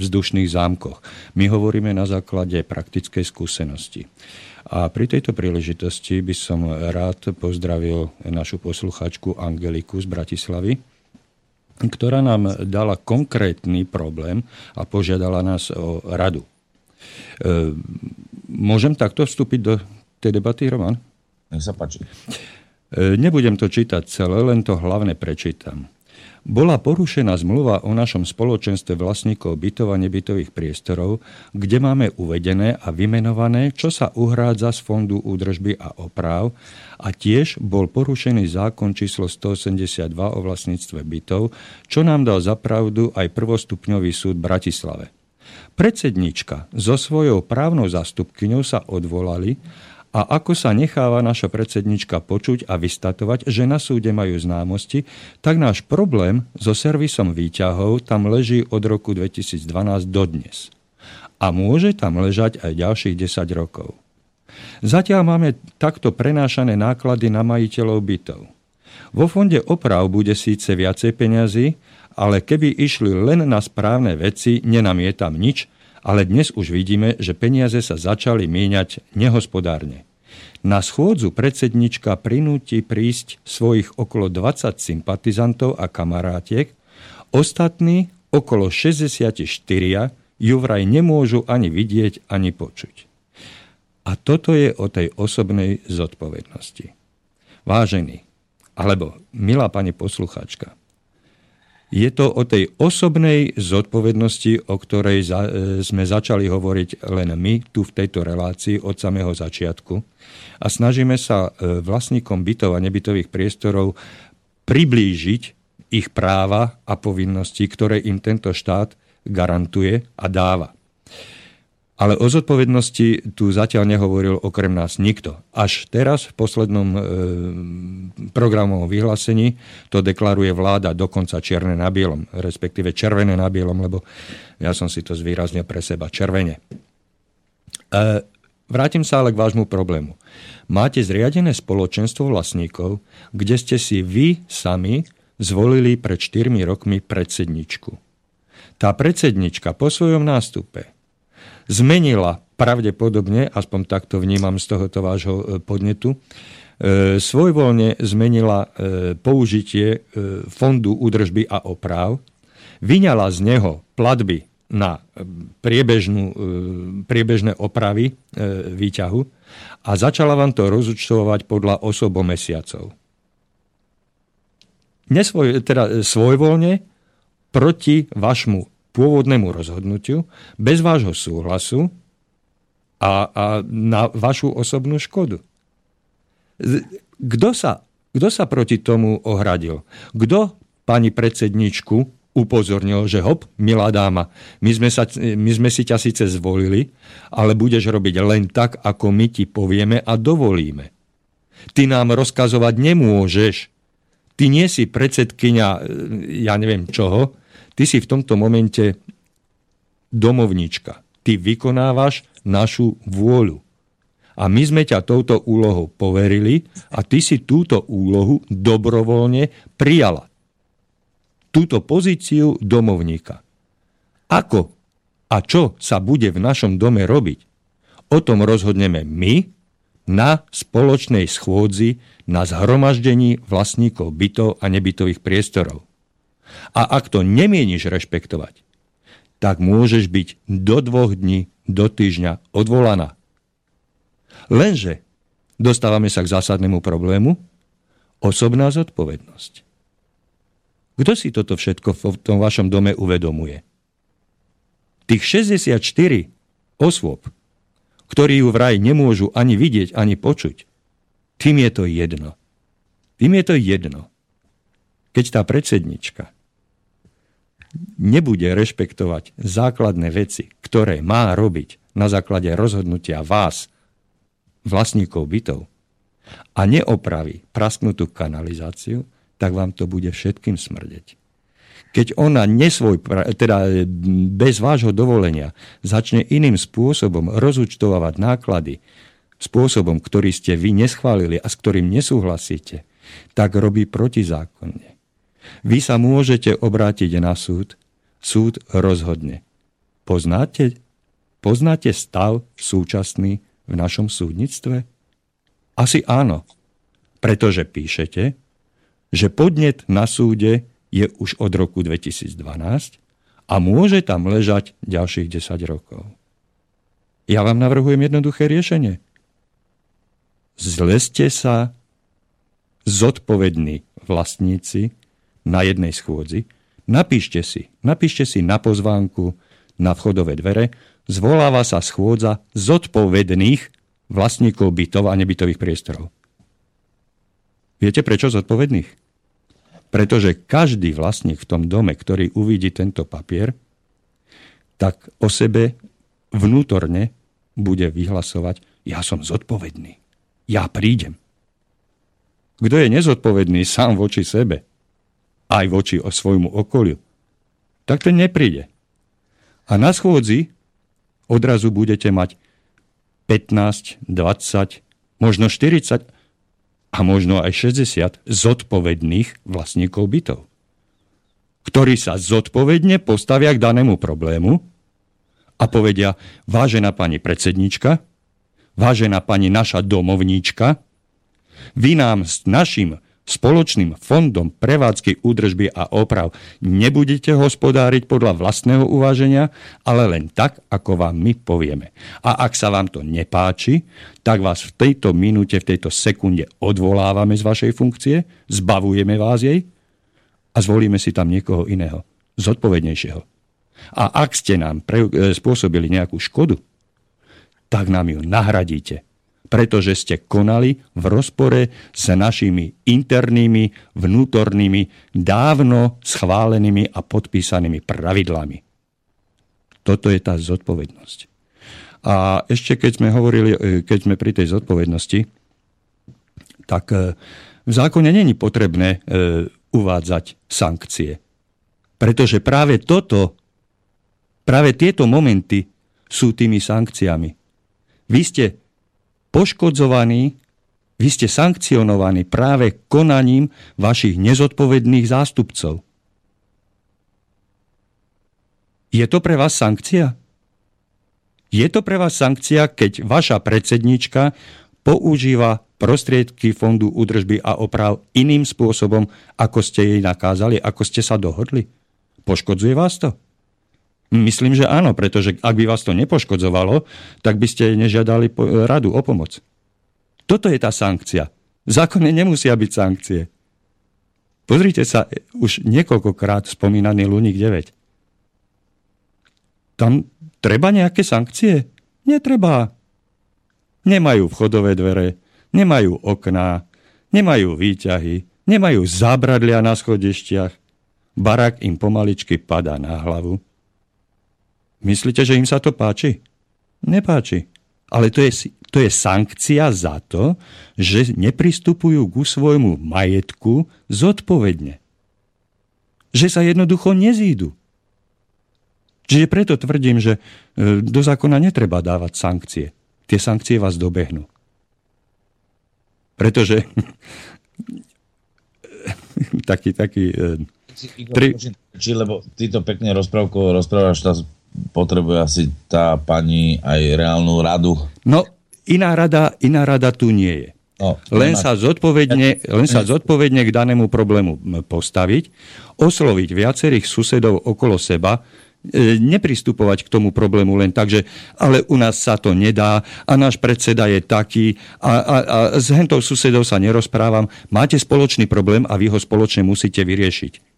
vzdušných zámkoch. My hovoríme na základe praktickej skúsenosti. A pri tejto príležitosti by som rád pozdravil našu posluchačku Angeliku z Bratislavy, ktorá nám dala konkrétny problém a požiadala nás o radu. E, môžem takto vstúpiť do tej debaty, Roman? Nech sa páči. E, nebudem to čítať celé, len to hlavne prečítam bola porušená zmluva o našom spoločenstve vlastníkov bytov a nebytových priestorov, kde máme uvedené a vymenované, čo sa uhrádza z Fondu údržby a oprav a tiež bol porušený zákon číslo 182 o vlastníctve bytov, čo nám dal zapravdu aj prvostupňový súd Bratislave. Predsednička so svojou právnou zastupkyňou sa odvolali a ako sa necháva naša predsednička počuť a vystatovať, že na súde majú známosti, tak náš problém so servisom výťahov tam leží od roku 2012 dodnes. A môže tam ležať aj ďalších 10 rokov. Zatiaľ máme takto prenášané náklady na majiteľov bytov. Vo fonde oprav bude síce viacej peňazí, ale keby išli len na správne veci, nenamietam nič, ale dnes už vidíme, že peniaze sa začali míňať nehospodárne. Na schôdzu predsednička prinúti prísť svojich okolo 20 sympatizantov a kamarátiek, ostatní okolo 64 ju vraj nemôžu ani vidieť, ani počuť. A toto je o tej osobnej zodpovednosti. Vážený, alebo milá pani poslucháčka, je to o tej osobnej zodpovednosti, o ktorej za, e, sme začali hovoriť len my tu v tejto relácii od samého začiatku. A snažíme sa e, vlastníkom bytov a nebytových priestorov priblížiť ich práva a povinnosti, ktoré im tento štát garantuje a dáva. Ale o zodpovednosti tu zatiaľ nehovoril okrem nás nikto. Až teraz v poslednom e, programovom vyhlásení to deklaruje vláda dokonca čierne na bielom, respektíve červené na bielom, lebo ja som si to zvýraznil pre seba červene. E, vrátim sa ale k vášmu problému. Máte zriadené spoločenstvo vlastníkov, kde ste si vy sami zvolili pred 4 rokmi predsedničku. Tá predsednička po svojom nástupe zmenila pravdepodobne, aspoň takto vnímam z tohoto vášho e, podnetu, e, svojvoľne zmenila e, použitie fondu údržby a oprav, vyňala z neho platby na priebežnú, priebežné opravy výťahu a začala vám to rozúčtovať podľa osobo. Nesvoj, teda svojvoľne proti vašmu pôvodnému rozhodnutiu bez vášho súhlasu a, a na vašu osobnú škodu. Kto sa, kto sa proti tomu ohradil? Kto pani predsedničku upozornil, že hop, milá dáma, my sme, sa, my sme si ťa síce zvolili, ale budeš robiť len tak, ako my ti povieme a dovolíme. Ty nám rozkazovať nemôžeš. Ty nie si predsedkynia, ja neviem čoho, Ty si v tomto momente domovnička. Ty vykonávaš našu vôľu. A my sme ťa touto úlohou poverili a ty si túto úlohu dobrovoľne prijala. Túto pozíciu domovníka. Ako a čo sa bude v našom dome robiť, o tom rozhodneme my na spoločnej schôdzi na zhromaždení vlastníkov bytov a nebytových priestorov. A ak to nemieníš rešpektovať, tak môžeš byť do dvoch dní, do týždňa odvolaná. Lenže dostávame sa k zásadnému problému, osobná zodpovednosť. Kto si toto všetko v tom vašom dome uvedomuje? Tých 64 osôb, ktorí ju vraj nemôžu ani vidieť, ani počuť, tým je to jedno. Tým je to jedno. Keď tá predsednička nebude rešpektovať základné veci, ktoré má robiť na základe rozhodnutia vás, vlastníkov bytov, a neopraví prasknutú kanalizáciu, tak vám to bude všetkým smrdeť. Keď ona nesvoj, teda bez vášho dovolenia začne iným spôsobom rozúčtovať náklady, spôsobom, ktorý ste vy neschválili a s ktorým nesúhlasíte, tak robí protizákonne. Vy sa môžete obrátiť na súd, súd rozhodne. Poznáte, poznáte stav súčasný v našom súdnictve? Asi áno, pretože píšete, že podnet na súde je už od roku 2012 a môže tam ležať ďalších 10 rokov. Ja vám navrhujem jednoduché riešenie. Zleste sa zodpovední vlastníci na jednej schôdzi, napíšte si, napíšte si na pozvánku na vchodové dvere, zvoláva sa schôdza zodpovedných vlastníkov bytov a nebytových priestorov. Viete prečo zodpovedných? Pretože každý vlastník v tom dome, ktorý uvidí tento papier, tak o sebe vnútorne bude vyhlasovať, ja som zodpovedný, ja prídem. Kto je nezodpovedný sám voči sebe, aj voči svojmu okoliu, tak ten nepríde. A na schôdzi odrazu budete mať 15, 20, možno 40 a možno aj 60 zodpovedných vlastníkov bytov, ktorí sa zodpovedne postavia k danému problému a povedia, vážená pani predsednička, vážená pani naša domovníčka, vy nám s našim spoločným fondom prevádzky údržby a oprav nebudete hospodáriť podľa vlastného uváženia, ale len tak, ako vám my povieme. A ak sa vám to nepáči, tak vás v tejto minúte, v tejto sekunde odvolávame z vašej funkcie, zbavujeme vás jej a zvolíme si tam niekoho iného, zodpovednejšieho. A ak ste nám pre, e, spôsobili nejakú škodu, tak nám ju nahradíte pretože ste konali v rozpore s našimi internými, vnútornými, dávno schválenými a podpísanými pravidlami. Toto je tá zodpovednosť. A ešte keď sme hovorili, e, keď sme pri tej zodpovednosti, tak e, v zákone není potrebné e, uvádzať sankcie. Pretože práve toto, práve tieto momenty sú tými sankciami. Vy ste poškodzovaní, vy ste sankcionovaní práve konaním vašich nezodpovedných zástupcov. Je to pre vás sankcia? Je to pre vás sankcia, keď vaša predsednička používa prostriedky Fondu údržby a oprav iným spôsobom, ako ste jej nakázali, ako ste sa dohodli? Poškodzuje vás to? Myslím, že áno, pretože ak by vás to nepoškodzovalo, tak by ste nežiadali radu o pomoc. Toto je tá sankcia. V zákone nemusia byť sankcie. Pozrite sa, už niekoľkokrát spomínaný Luník 9. Tam treba nejaké sankcie? Netreba. Nemajú vchodové dvere, nemajú okná, nemajú výťahy, nemajú zábradlia na schodištiach. Barak im pomaličky padá na hlavu Myslíte, že im sa to páči? Nepáči. Ale to je, to je sankcia za to, že nepristupujú ku svojmu majetku zodpovedne. Že sa jednoducho nezídu. Čiže preto tvrdím, že e, do zákona netreba dávať sankcie. Tie sankcie vás dobehnú. Pretože taký, taký... E, tri... Či, lebo ty to pekne rozprávko rozprávaš, tá potrebuje asi tá pani aj reálnu radu. No, iná rada, iná rada tu nie je. No, len, sa zodpovedne, len sa zodpovedne k danému problému postaviť, osloviť viacerých susedov okolo seba, e, nepristupovať k tomu problému len tak, že ale u nás sa to nedá a náš predseda je taký a, a, a s hentou susedov sa nerozprávam. Máte spoločný problém a vy ho spoločne musíte vyriešiť.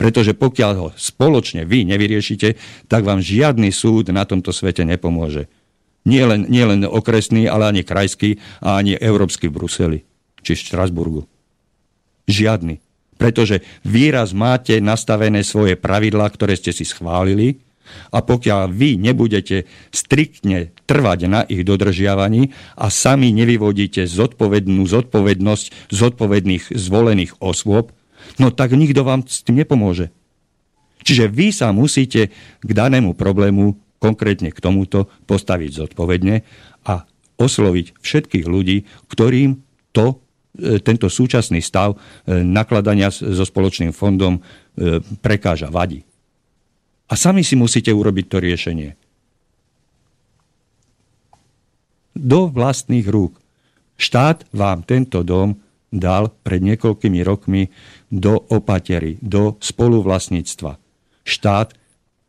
Pretože pokiaľ ho spoločne vy nevyriešite, tak vám žiadny súd na tomto svete nepomôže. Nie len, nie len okresný, ale ani krajský a ani európsky v Bruseli či v Štrasburgu. Žiadny. Pretože výraz máte nastavené svoje pravidlá, ktoré ste si schválili a pokiaľ vy nebudete striktne trvať na ich dodržiavaní a sami nevyvodíte zodpovednú zodpovednosť zodpovedných zvolených osôb, no tak nikto vám s tým nepomôže. Čiže vy sa musíte k danému problému konkrétne k tomuto postaviť zodpovedne a osloviť všetkých ľudí, ktorým to, e, tento súčasný stav e, nakladania so spoločným fondom e, prekáža, vadí. A sami si musíte urobiť to riešenie. Do vlastných rúk. Štát vám tento dom dal pred niekoľkými rokmi do opatery, do spoluvlastníctva. Štát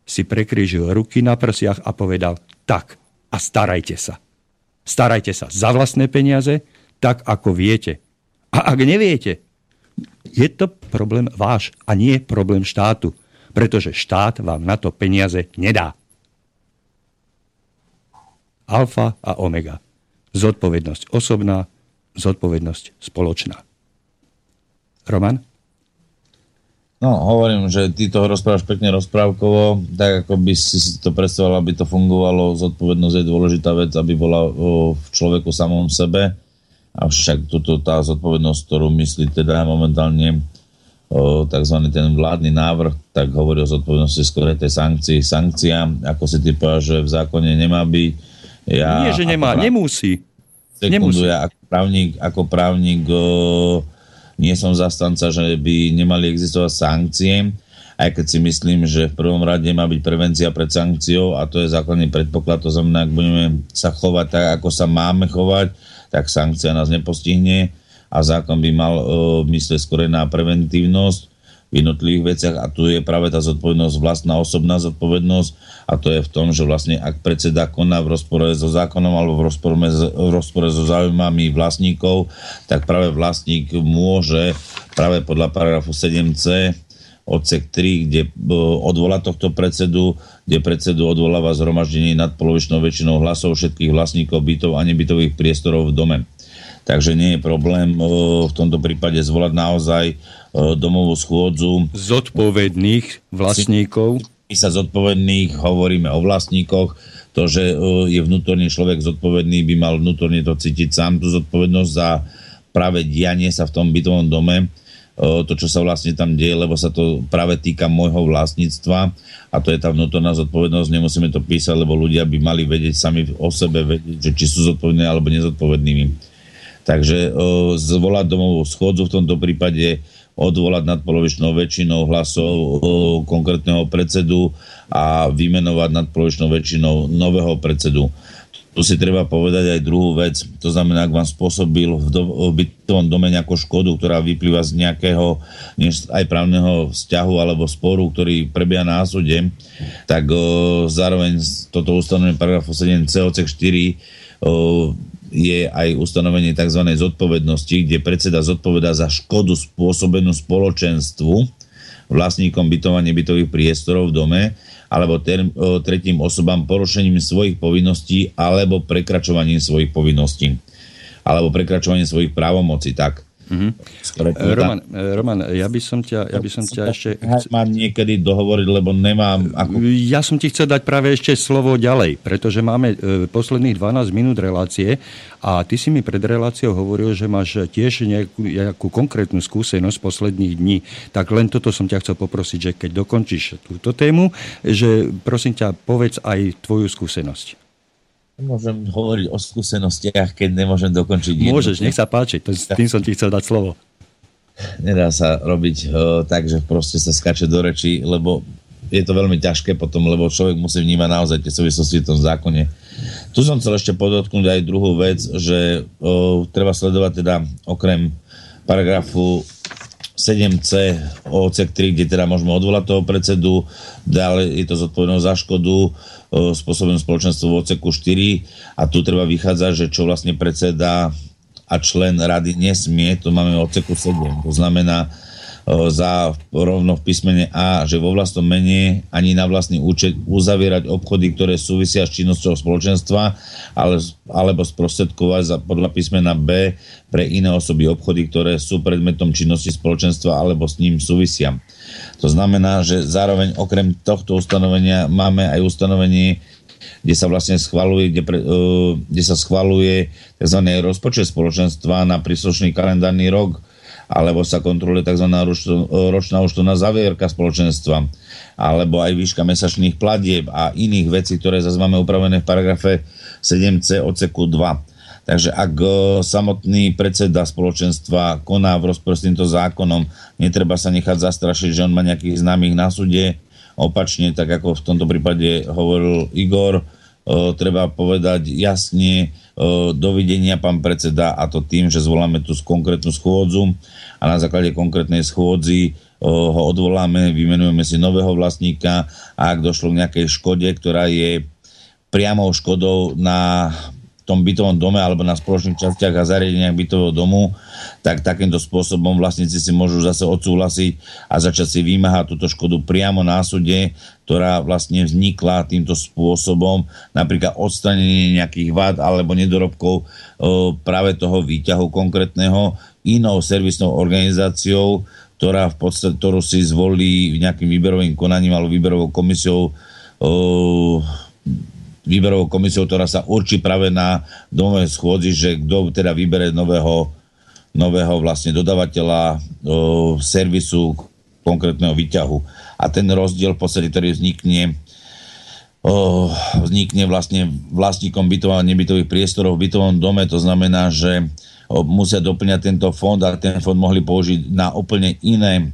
si prekrížil ruky na prsiach a povedal tak a starajte sa. Starajte sa za vlastné peniaze, tak ako viete. A ak neviete, je to problém váš a nie problém štátu, pretože štát vám na to peniaze nedá. Alfa a omega. Zodpovednosť osobná, zodpovednosť spoločná. Roman? No, hovorím, že ty toho rozprávaš pekne rozprávkovo, tak ako by si to predstavoval, aby to fungovalo. Zodpovednosť je dôležitá vec, aby bola v človeku samom sebe. Avšak toto, tá zodpovednosť, ktorú myslí teda momentálne tzv. ten vládny návrh, tak hovorí o zodpovednosti skôr tej sankcii. Sankcia, ako si ty povedal, že v zákone nemá byť. Ja, Nie, že nemá, nemusí. Sekundu, ja ako právnik, ako právnik o, nie som zastanca, že by nemali existovať sankcie, aj keď si myslím, že v prvom rade má byť prevencia pred sankciou a to je základný predpoklad. To znamená, ak budeme sa chovať tak, ako sa máme chovať, tak sankcia nás nepostihne a zákon by mal uh, myslieť skôr na preventívnosť v jednotlivých veciach a tu je práve tá zodpovednosť, vlastná osobná zodpovednosť a to je v tom, že vlastne ak predseda koná v rozpore so zákonom alebo v rozpore, v rozpore so záujmami vlastníkov, tak práve vlastník môže práve podľa paragrafu 7c odsek 3, kde e, odvolá tohto predsedu, kde predsedu odvoláva zhromaždenie nad polovičnou väčšinou hlasov všetkých vlastníkov bytov a nebytových priestorov v dome. Takže nie je problém e, v tomto prípade zvolať naozaj domovú schôdzu. Zodpovedných vlastníkov. My sa zodpovedných hovoríme o vlastníkoch. To, že e, je vnútorný človek zodpovedný, by mal vnútorne to cítiť sám, tú zodpovednosť za práve dianie sa v tom bytovom dome, e, to, čo sa vlastne tam deje, lebo sa to práve týka môjho vlastníctva a to je tá vnútorná zodpovednosť, nemusíme to písať, lebo ľudia by mali vedieť sami o sebe, vedieť, že či sú zodpovední alebo nezodpovednými. Takže zvolať domovú schôdzu v tomto prípade odvolať nadpolovičnou väčšinou hlasov konkrétneho predsedu a vymenovať nadpolovičnou väčšinou nového predsedu. Tu si treba povedať aj druhú vec. To znamená, ak vám spôsobil v, do, v bytovom dome nejakú škodu, ktorá vyplýva z nejakého aj právneho vzťahu alebo sporu, ktorý prebieha na súde, tak o, zároveň toto ustanovenie paragrafu 7c odsek 4 o, je aj ustanovenie tzv. zodpovednosti, kde predseda zodpoveda za škodu spôsobenú spoločenstvu, vlastníkom bytovania bytových priestorov v dome, alebo ter, tretím osobám porušením svojich povinností alebo prekračovaním svojich povinností alebo prekračovaním svojich právomocí. Tak, Mm-hmm. Roman, eh, Roman, ja by som ťa, ja by som ťa ešte... Mám niekedy dohovoriť, lebo nemám... Ako... Ja som ti chcel dať práve ešte slovo ďalej, pretože máme e, posledných 12 minút relácie a ty si mi pred reláciou hovoril, že máš tiež nejakú, nejakú konkrétnu skúsenosť posledných dní. Tak len toto som ťa chcel poprosiť, že keď dokončíš túto tému, že prosím ťa, povedz aj tvoju skúsenosť. Môžem hovoriť o skúsenostiach, keď nemôžem dokončiť jednu. Môžeš, nech sa páči, to, tým som ti chcel dať slovo. Nedá sa robiť uh, tak, že proste sa skače do reči, lebo je to veľmi ťažké potom, lebo človek musí vnímať naozaj tie súvislosti v tom zákone. Tu som chcel ešte podotknúť aj druhú vec, že uh, treba sledovať teda okrem paragrafu 7c odsek 3, kde teda môžeme odvolať toho predsedu, ďalej je to zodpovednosť za škodu, spôsobom spoločenstvo v odseku 4 a tu treba vychádzať, že čo vlastne predseda a člen rady nesmie, to máme v odseku 7. To znamená, za rovno v písmene A, že vo vlastnom mene ani na vlastný účet uzavierať obchody, ktoré súvisia s činnosťou spoločenstva, ale, alebo sprostredkovať za, podľa písmena B pre iné osoby obchody, ktoré sú predmetom činnosti spoločenstva alebo s ním súvisia. To znamená, že zároveň okrem tohto ustanovenia máme aj ustanovenie, kde sa vlastne schvaluje, kde, pre, uh, kde sa schvaluje tzv. rozpočet spoločenstva na príslušný kalendárny rok alebo sa kontroluje tzv. ročná účtovná zavierka spoločenstva, alebo aj výška mesačných platieb a iných vecí, ktoré zase máme upravené v paragrafe 7c odseku 2. Takže ak e, samotný predseda spoločenstva koná v rozpor s týmto zákonom, netreba sa nechať zastrašiť, že on má nejakých známych na súde. Opačne, tak ako v tomto prípade hovoril Igor, treba povedať jasne, dovidenia pán predseda a to tým, že zvoláme tú konkrétnu schôdzu a na základe konkrétnej schôdzi ho odvoláme, vymenujeme si nového vlastníka a ak došlo k nejakej škode, ktorá je priamou škodou na tom bytovom dome alebo na spoločných častiach a zariadeniach bytového domu, tak takýmto spôsobom vlastníci si môžu zase odsúhlasiť a začať si vymáhať túto škodu priamo na súde, ktorá vlastne vznikla týmto spôsobom, napríklad odstranenie nejakých vad alebo nedorobkov práve toho výťahu konkrétneho inou servisnou organizáciou, ktorá v podstate, ktorú si zvolí nejakým výberovým konaním alebo výberovou komisiou výberovou komisiou, ktorá sa určí práve na domovej schôdzi, že kto teda vybere nového, nového vlastne dodavateľa o, servisu konkrétneho výťahu. A ten rozdiel v podstate, ktorý vznikne o, vznikne vlastne vlastníkom bytov a nebytových priestorov v bytovom dome, to znamená, že musia doplňať tento fond a ten fond mohli použiť na úplne iné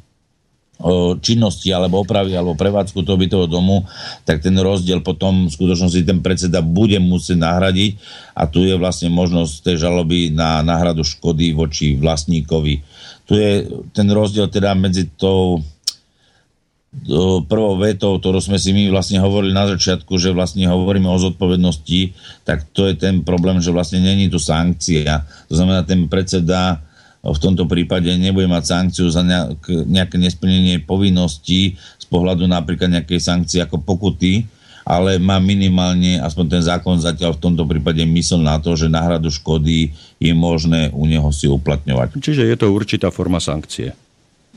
činnosti alebo opravy alebo prevádzku toho bytového domu, tak ten rozdiel potom v skutočnosti ten predseda bude musieť nahradiť a tu je vlastne možnosť tej žaloby na náhradu škody voči vlastníkovi. Tu je ten rozdiel teda medzi tou prvou vetou, ktorú sme si my vlastne hovorili na začiatku, že vlastne hovoríme o zodpovednosti, tak to je ten problém, že vlastne není tu sankcia. To znamená, ten predseda v tomto prípade nebude mať sankciu za nejaké nesplnenie povinností z pohľadu napríklad nejakej sankcie ako pokuty, ale má minimálne, aspoň ten zákon zatiaľ v tomto prípade mysl na to, že náhradu škody je možné u neho si uplatňovať. Čiže je to určitá forma sankcie.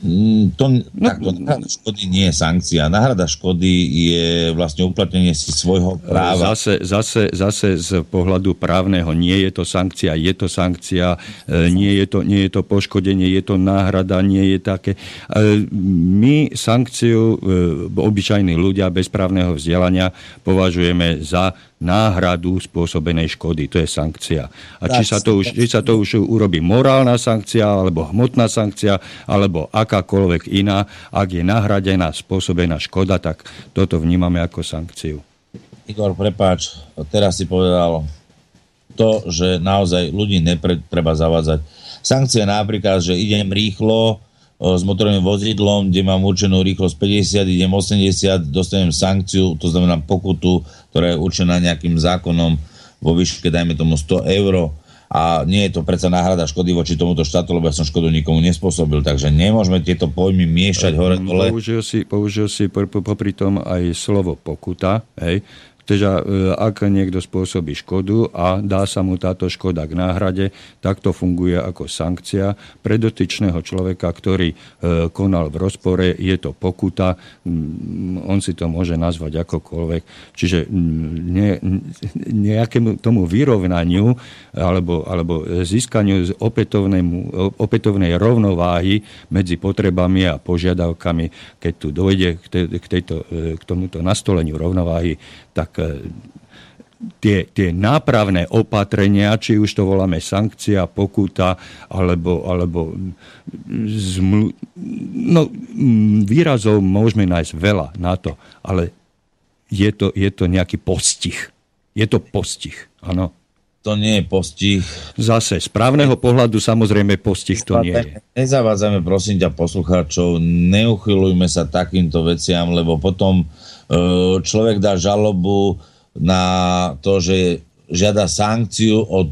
Mm, to, no, takto, náhrada škody nie je sankcia. Náhrada škody je vlastne uplatnenie si svojho práva. Zase, zase, zase z pohľadu právneho nie je to sankcia, je to sankcia, e, nie je to, nie je to poškodenie, je to náhrada, nie je také. E, my sankciu, e, obyčajní ľudia bez právneho vzdelania považujeme za náhradu spôsobenej škody. To je sankcia. A či sa, to už, či sa to už urobí morálna sankcia, alebo hmotná sankcia, alebo akákoľvek iná, ak je nahradená spôsobená škoda, tak toto vnímame ako sankciu. Igor, prepáč, teraz si povedal to, že naozaj ľudí netreba zavádzať. Sankcia napríklad, že idem rýchlo, s motorovým vozidlom, kde mám určenú rýchlosť 50, idem 80, dostanem sankciu, to znamená pokutu, ktorá je určená nejakým zákonom vo výške, dajme tomu 100 eur a nie je to predsa náhrada škody voči tomuto štátu, lebo ja som škodu nikomu nespôsobil, takže nemôžeme tieto pojmy miešať hore dole. Použil si, použil si popri tom aj slovo pokuta, hej, teda e, ak niekto spôsobí škodu a dá sa mu táto škoda k náhrade, tak to funguje ako sankcia pre dotyčného človeka, ktorý e, konal v rozpore, je to pokuta, mm, on si to môže nazvať akokoľvek. Čiže mm, ne, nejakému tomu vyrovnaniu alebo, alebo získaniu opätovnej rovnováhy medzi potrebami a požiadavkami, keď tu dojde k, tejto, e, k tomuto nastoleniu rovnováhy, tak E, tie, tie nápravné opatrenia, či už to voláme sankcia, pokuta, alebo, alebo zmlu... no, výrazov môžeme nájsť veľa na to, ale je to, je to nejaký postih. Je to postih, áno. To nie je postih. Zase, z právneho pohľadu samozrejme postih to nie je. Nezavádzame prosím ťa poslucháčov, neuchylujme sa takýmto veciam, lebo potom E, človek dá žalobu na to, že žiada sankciu od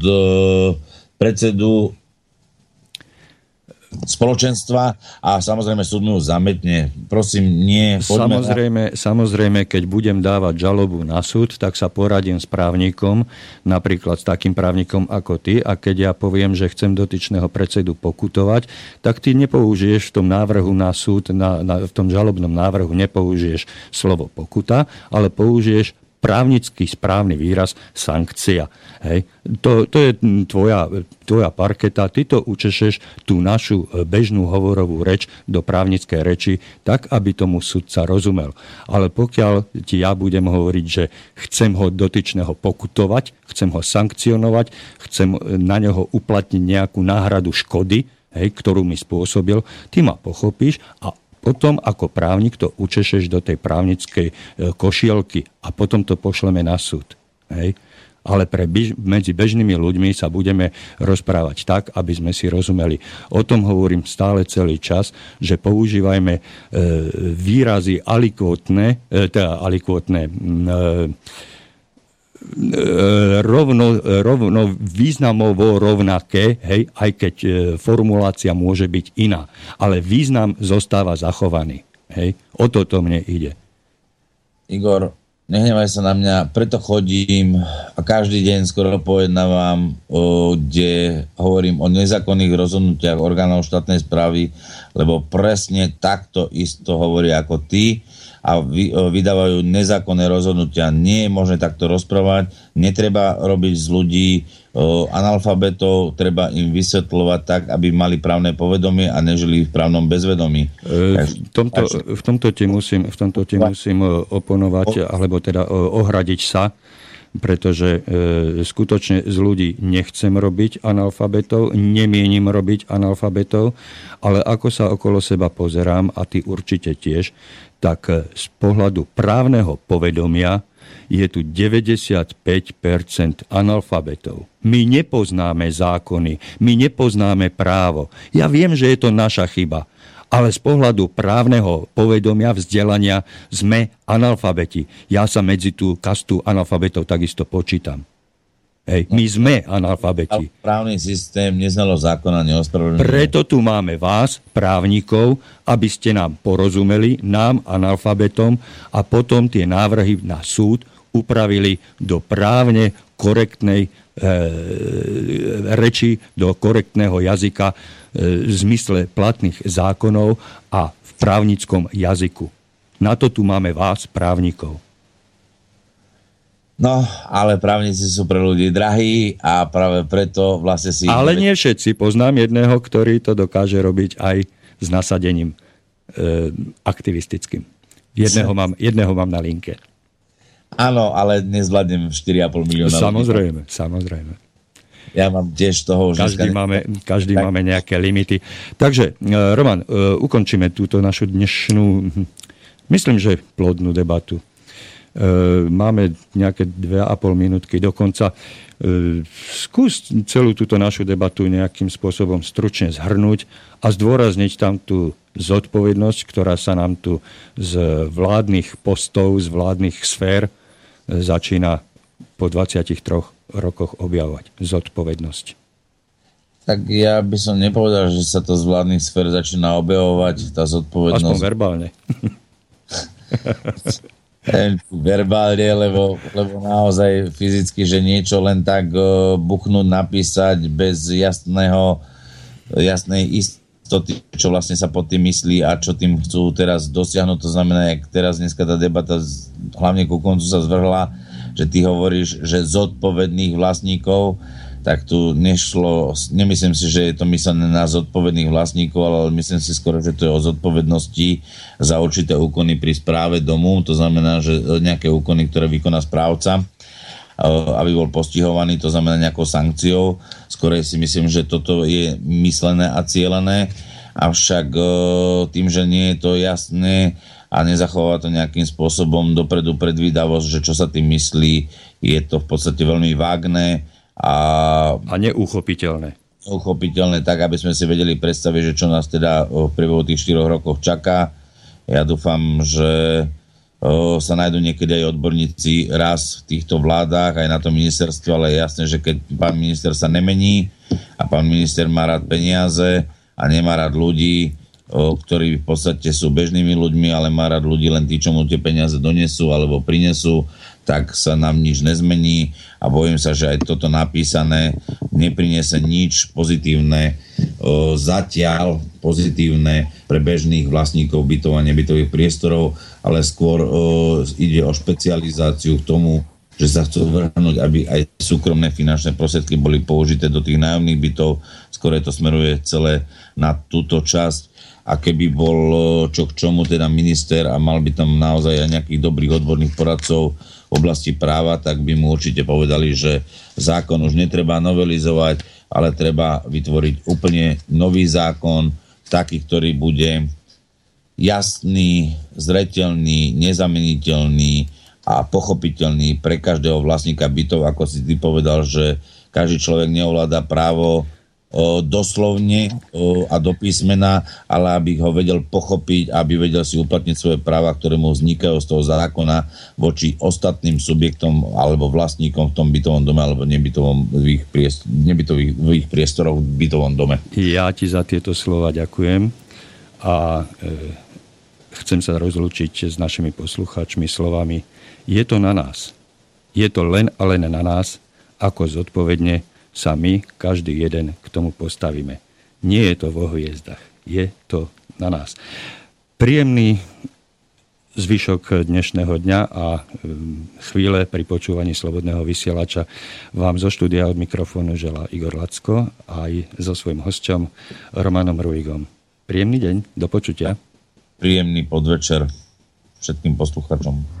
predsedu spoločenstva a samozrejme súd mu zametne. Prosím, nie... Samozrejme, na... samozrejme, keď budem dávať žalobu na súd, tak sa poradím s právnikom, napríklad s takým právnikom ako ty a keď ja poviem, že chcem dotyčného predsedu pokutovať, tak ty nepoužiješ v tom návrhu na súd, na, na, v tom žalobnom návrhu nepoužiješ slovo pokuta, ale použiješ právnický správny výraz sankcia. Hej. To, to je tvoja, tvoja parketa, ty to učešeš tú našu bežnú hovorovú reč do právnickej reči tak, aby tomu sudca rozumel. Ale pokiaľ ti ja budem hovoriť, že chcem ho dotyčného pokutovať, chcem ho sankcionovať, chcem na neho uplatniť nejakú náhradu škody, hej, ktorú mi spôsobil, ty ma pochopíš a potom ako právnik to učešeš do tej právnickej e, košielky a potom to pošleme na súd. Hej? ale pre bež, medzi bežnými ľuďmi sa budeme rozprávať tak, aby sme si rozumeli. O tom hovorím stále celý čas, že používajme e, výrazy alikvotné, e, teda alikvotné, e, rovno, rovno významovo rovnaké, hej, aj keď e, formulácia môže byť iná. Ale význam zostáva zachovaný. Hej. O toto mne ide. Igor, nehnevaj sa na mňa, preto chodím a každý deň skoro pojednávam, kde hovorím o nezákonných rozhodnutiach orgánov štátnej správy, lebo presne takto isto hovorí ako ty a vy, vydávajú nezákonné rozhodnutia. Nie je možné takto rozprávať. Netreba robiť z ľudí analfabetov, treba im vysvetľovať tak, aby mali právne povedomie a nežili v právnom bezvedomí. E, v, tomto, v tomto ti musím, v tomto ti musím oponovať, alebo teda ohradiť sa, pretože e, skutočne z ľudí nechcem robiť analfabetov, nemienim robiť analfabetov, ale ako sa okolo seba pozerám, a ty určite tiež, tak eh, z pohľadu právneho povedomia je tu 95% analfabetov. My nepoznáme zákony, my nepoznáme právo. Ja viem, že je to naša chyba, ale z pohľadu právneho povedomia, vzdelania sme analfabeti. Ja sa medzi tú kastu analfabetov takisto počítam. Hej, my sme analfabeti. Právny systém neznalo zákona, neospravedlňuje. Preto tu máme vás, právnikov, aby ste nám porozumeli, nám, analfabetom, a potom tie návrhy na súd upravili do právne korektnej e, reči, do korektného jazyka e, v zmysle platných zákonov a v právnickom jazyku. Na to tu máme vás, právnikov. No, ale právnici sú pre ľudí drahí a práve preto vlastne si... Ale nie všetci. Poznám jedného, ktorý to dokáže robiť aj s nasadením e, aktivistickým. Jedného mám, jedného mám na linke. Áno, ale nezvládnem 4,5 milióna. Samozrejme, ľudí. samozrejme. Ja mám tiež toho... Každý, že... máme, každý tak. máme nejaké limity. Takže, e, Roman, e, ukončíme túto našu dnešnú, hm, myslím, že plodnú debatu. E, máme nejaké dve a pol minútky dokonca. E, skús celú túto našu debatu nejakým spôsobom stručne zhrnúť a zdôrazniť tam tú zodpovednosť, ktorá sa nám tu z vládnych postov, z vládnych sfér e, začína po 23 rokoch objavovať. Zodpovednosť. Tak ja by som nepovedal, že sa to z vládnych sfér začína objavovať, tá zodpovednosť. Aspoň verbálne. verbálne, lebo, lebo naozaj fyzicky, že niečo len tak uh, buchnúť, napísať bez jasného, jasnej istoty, čo vlastne sa pod tým myslí a čo tým chcú teraz dosiahnuť. To znamená, jak teraz dneska tá debata hlavne ku koncu sa zvrhla, že ty hovoríš, že zodpovedných vlastníkov, tak tu nešlo, nemyslím si, že je to myslené na zodpovedných vlastníkov, ale myslím si skoro, že to je o zodpovednosti za určité úkony pri správe domu, to znamená, že nejaké úkony, ktoré vykoná správca, aby bol postihovaný, to znamená nejakou sankciou. Skorej si myslím, že toto je myslené a cieľené, avšak tým, že nie je to jasné a nezachová to nejakým spôsobom dopredu predvídavosť, že čo sa tým myslí, je to v podstate veľmi vágne, a, a neuchopiteľné. Neuchopiteľné tak, aby sme si vedeli predstaviť, že čo nás teda v priebehu tých 4 rokov čaká. Ja dúfam, že sa nájdú niekedy aj odborníci raz v týchto vládach, aj na to ministerstvo, ale je jasné, že keď pán minister sa nemení a pán minister má rád peniaze a a nemá rád ľudí, ktorí v podstate sú bežnými ľuďmi, ale má rád ľudí len tí, čo mu tie peniaze donesú alebo prinesú, tak sa nám nič nezmení a bojím sa, že aj toto napísané nepriniesie nič pozitívne zatiaľ pozitívne pre bežných vlastníkov bytov a nebytových priestorov, ale skôr ide o špecializáciu k tomu, že sa chcú vrhnúť, aby aj súkromné finančné prostriedky boli použité do tých nájomných bytov. Skôr to smeruje celé na túto časť a keby bol čo k čomu teda minister a mal by tam naozaj aj nejakých dobrých odborných poradcov v oblasti práva, tak by mu určite povedali, že zákon už netreba novelizovať, ale treba vytvoriť úplne nový zákon, taký, ktorý bude jasný, zretelný, nezameniteľný a pochopiteľný pre každého vlastníka bytov, ako si ty povedal, že každý človek neovláda právo doslovne a do písmena, ale aby ho vedel pochopiť, aby vedel si uplatniť svoje práva, ktoré mu vznikajú z toho zákona voči ostatným subjektom alebo vlastníkom v tom bytovom dome alebo nebytovom v ich, priest- nebytových, v ich priestoroch v bytovom dome. Ja ti za tieto slova ďakujem a e, chcem sa rozlúčiť s našimi poslucháčmi slovami je to na nás. Je to len a len na nás, ako zodpovedne sa my, každý jeden, k tomu postavíme. Nie je to vo hviezdach, je to na nás. Príjemný zvyšok dnešného dňa a mm, chvíle pri počúvaní Slobodného vysielača vám zo štúdia od mikrofónu želá Igor Lacko aj so svojím hosťom Romanom Ruigom. Príjemný deň, do počutia. Príjemný podvečer všetkým posluchačom.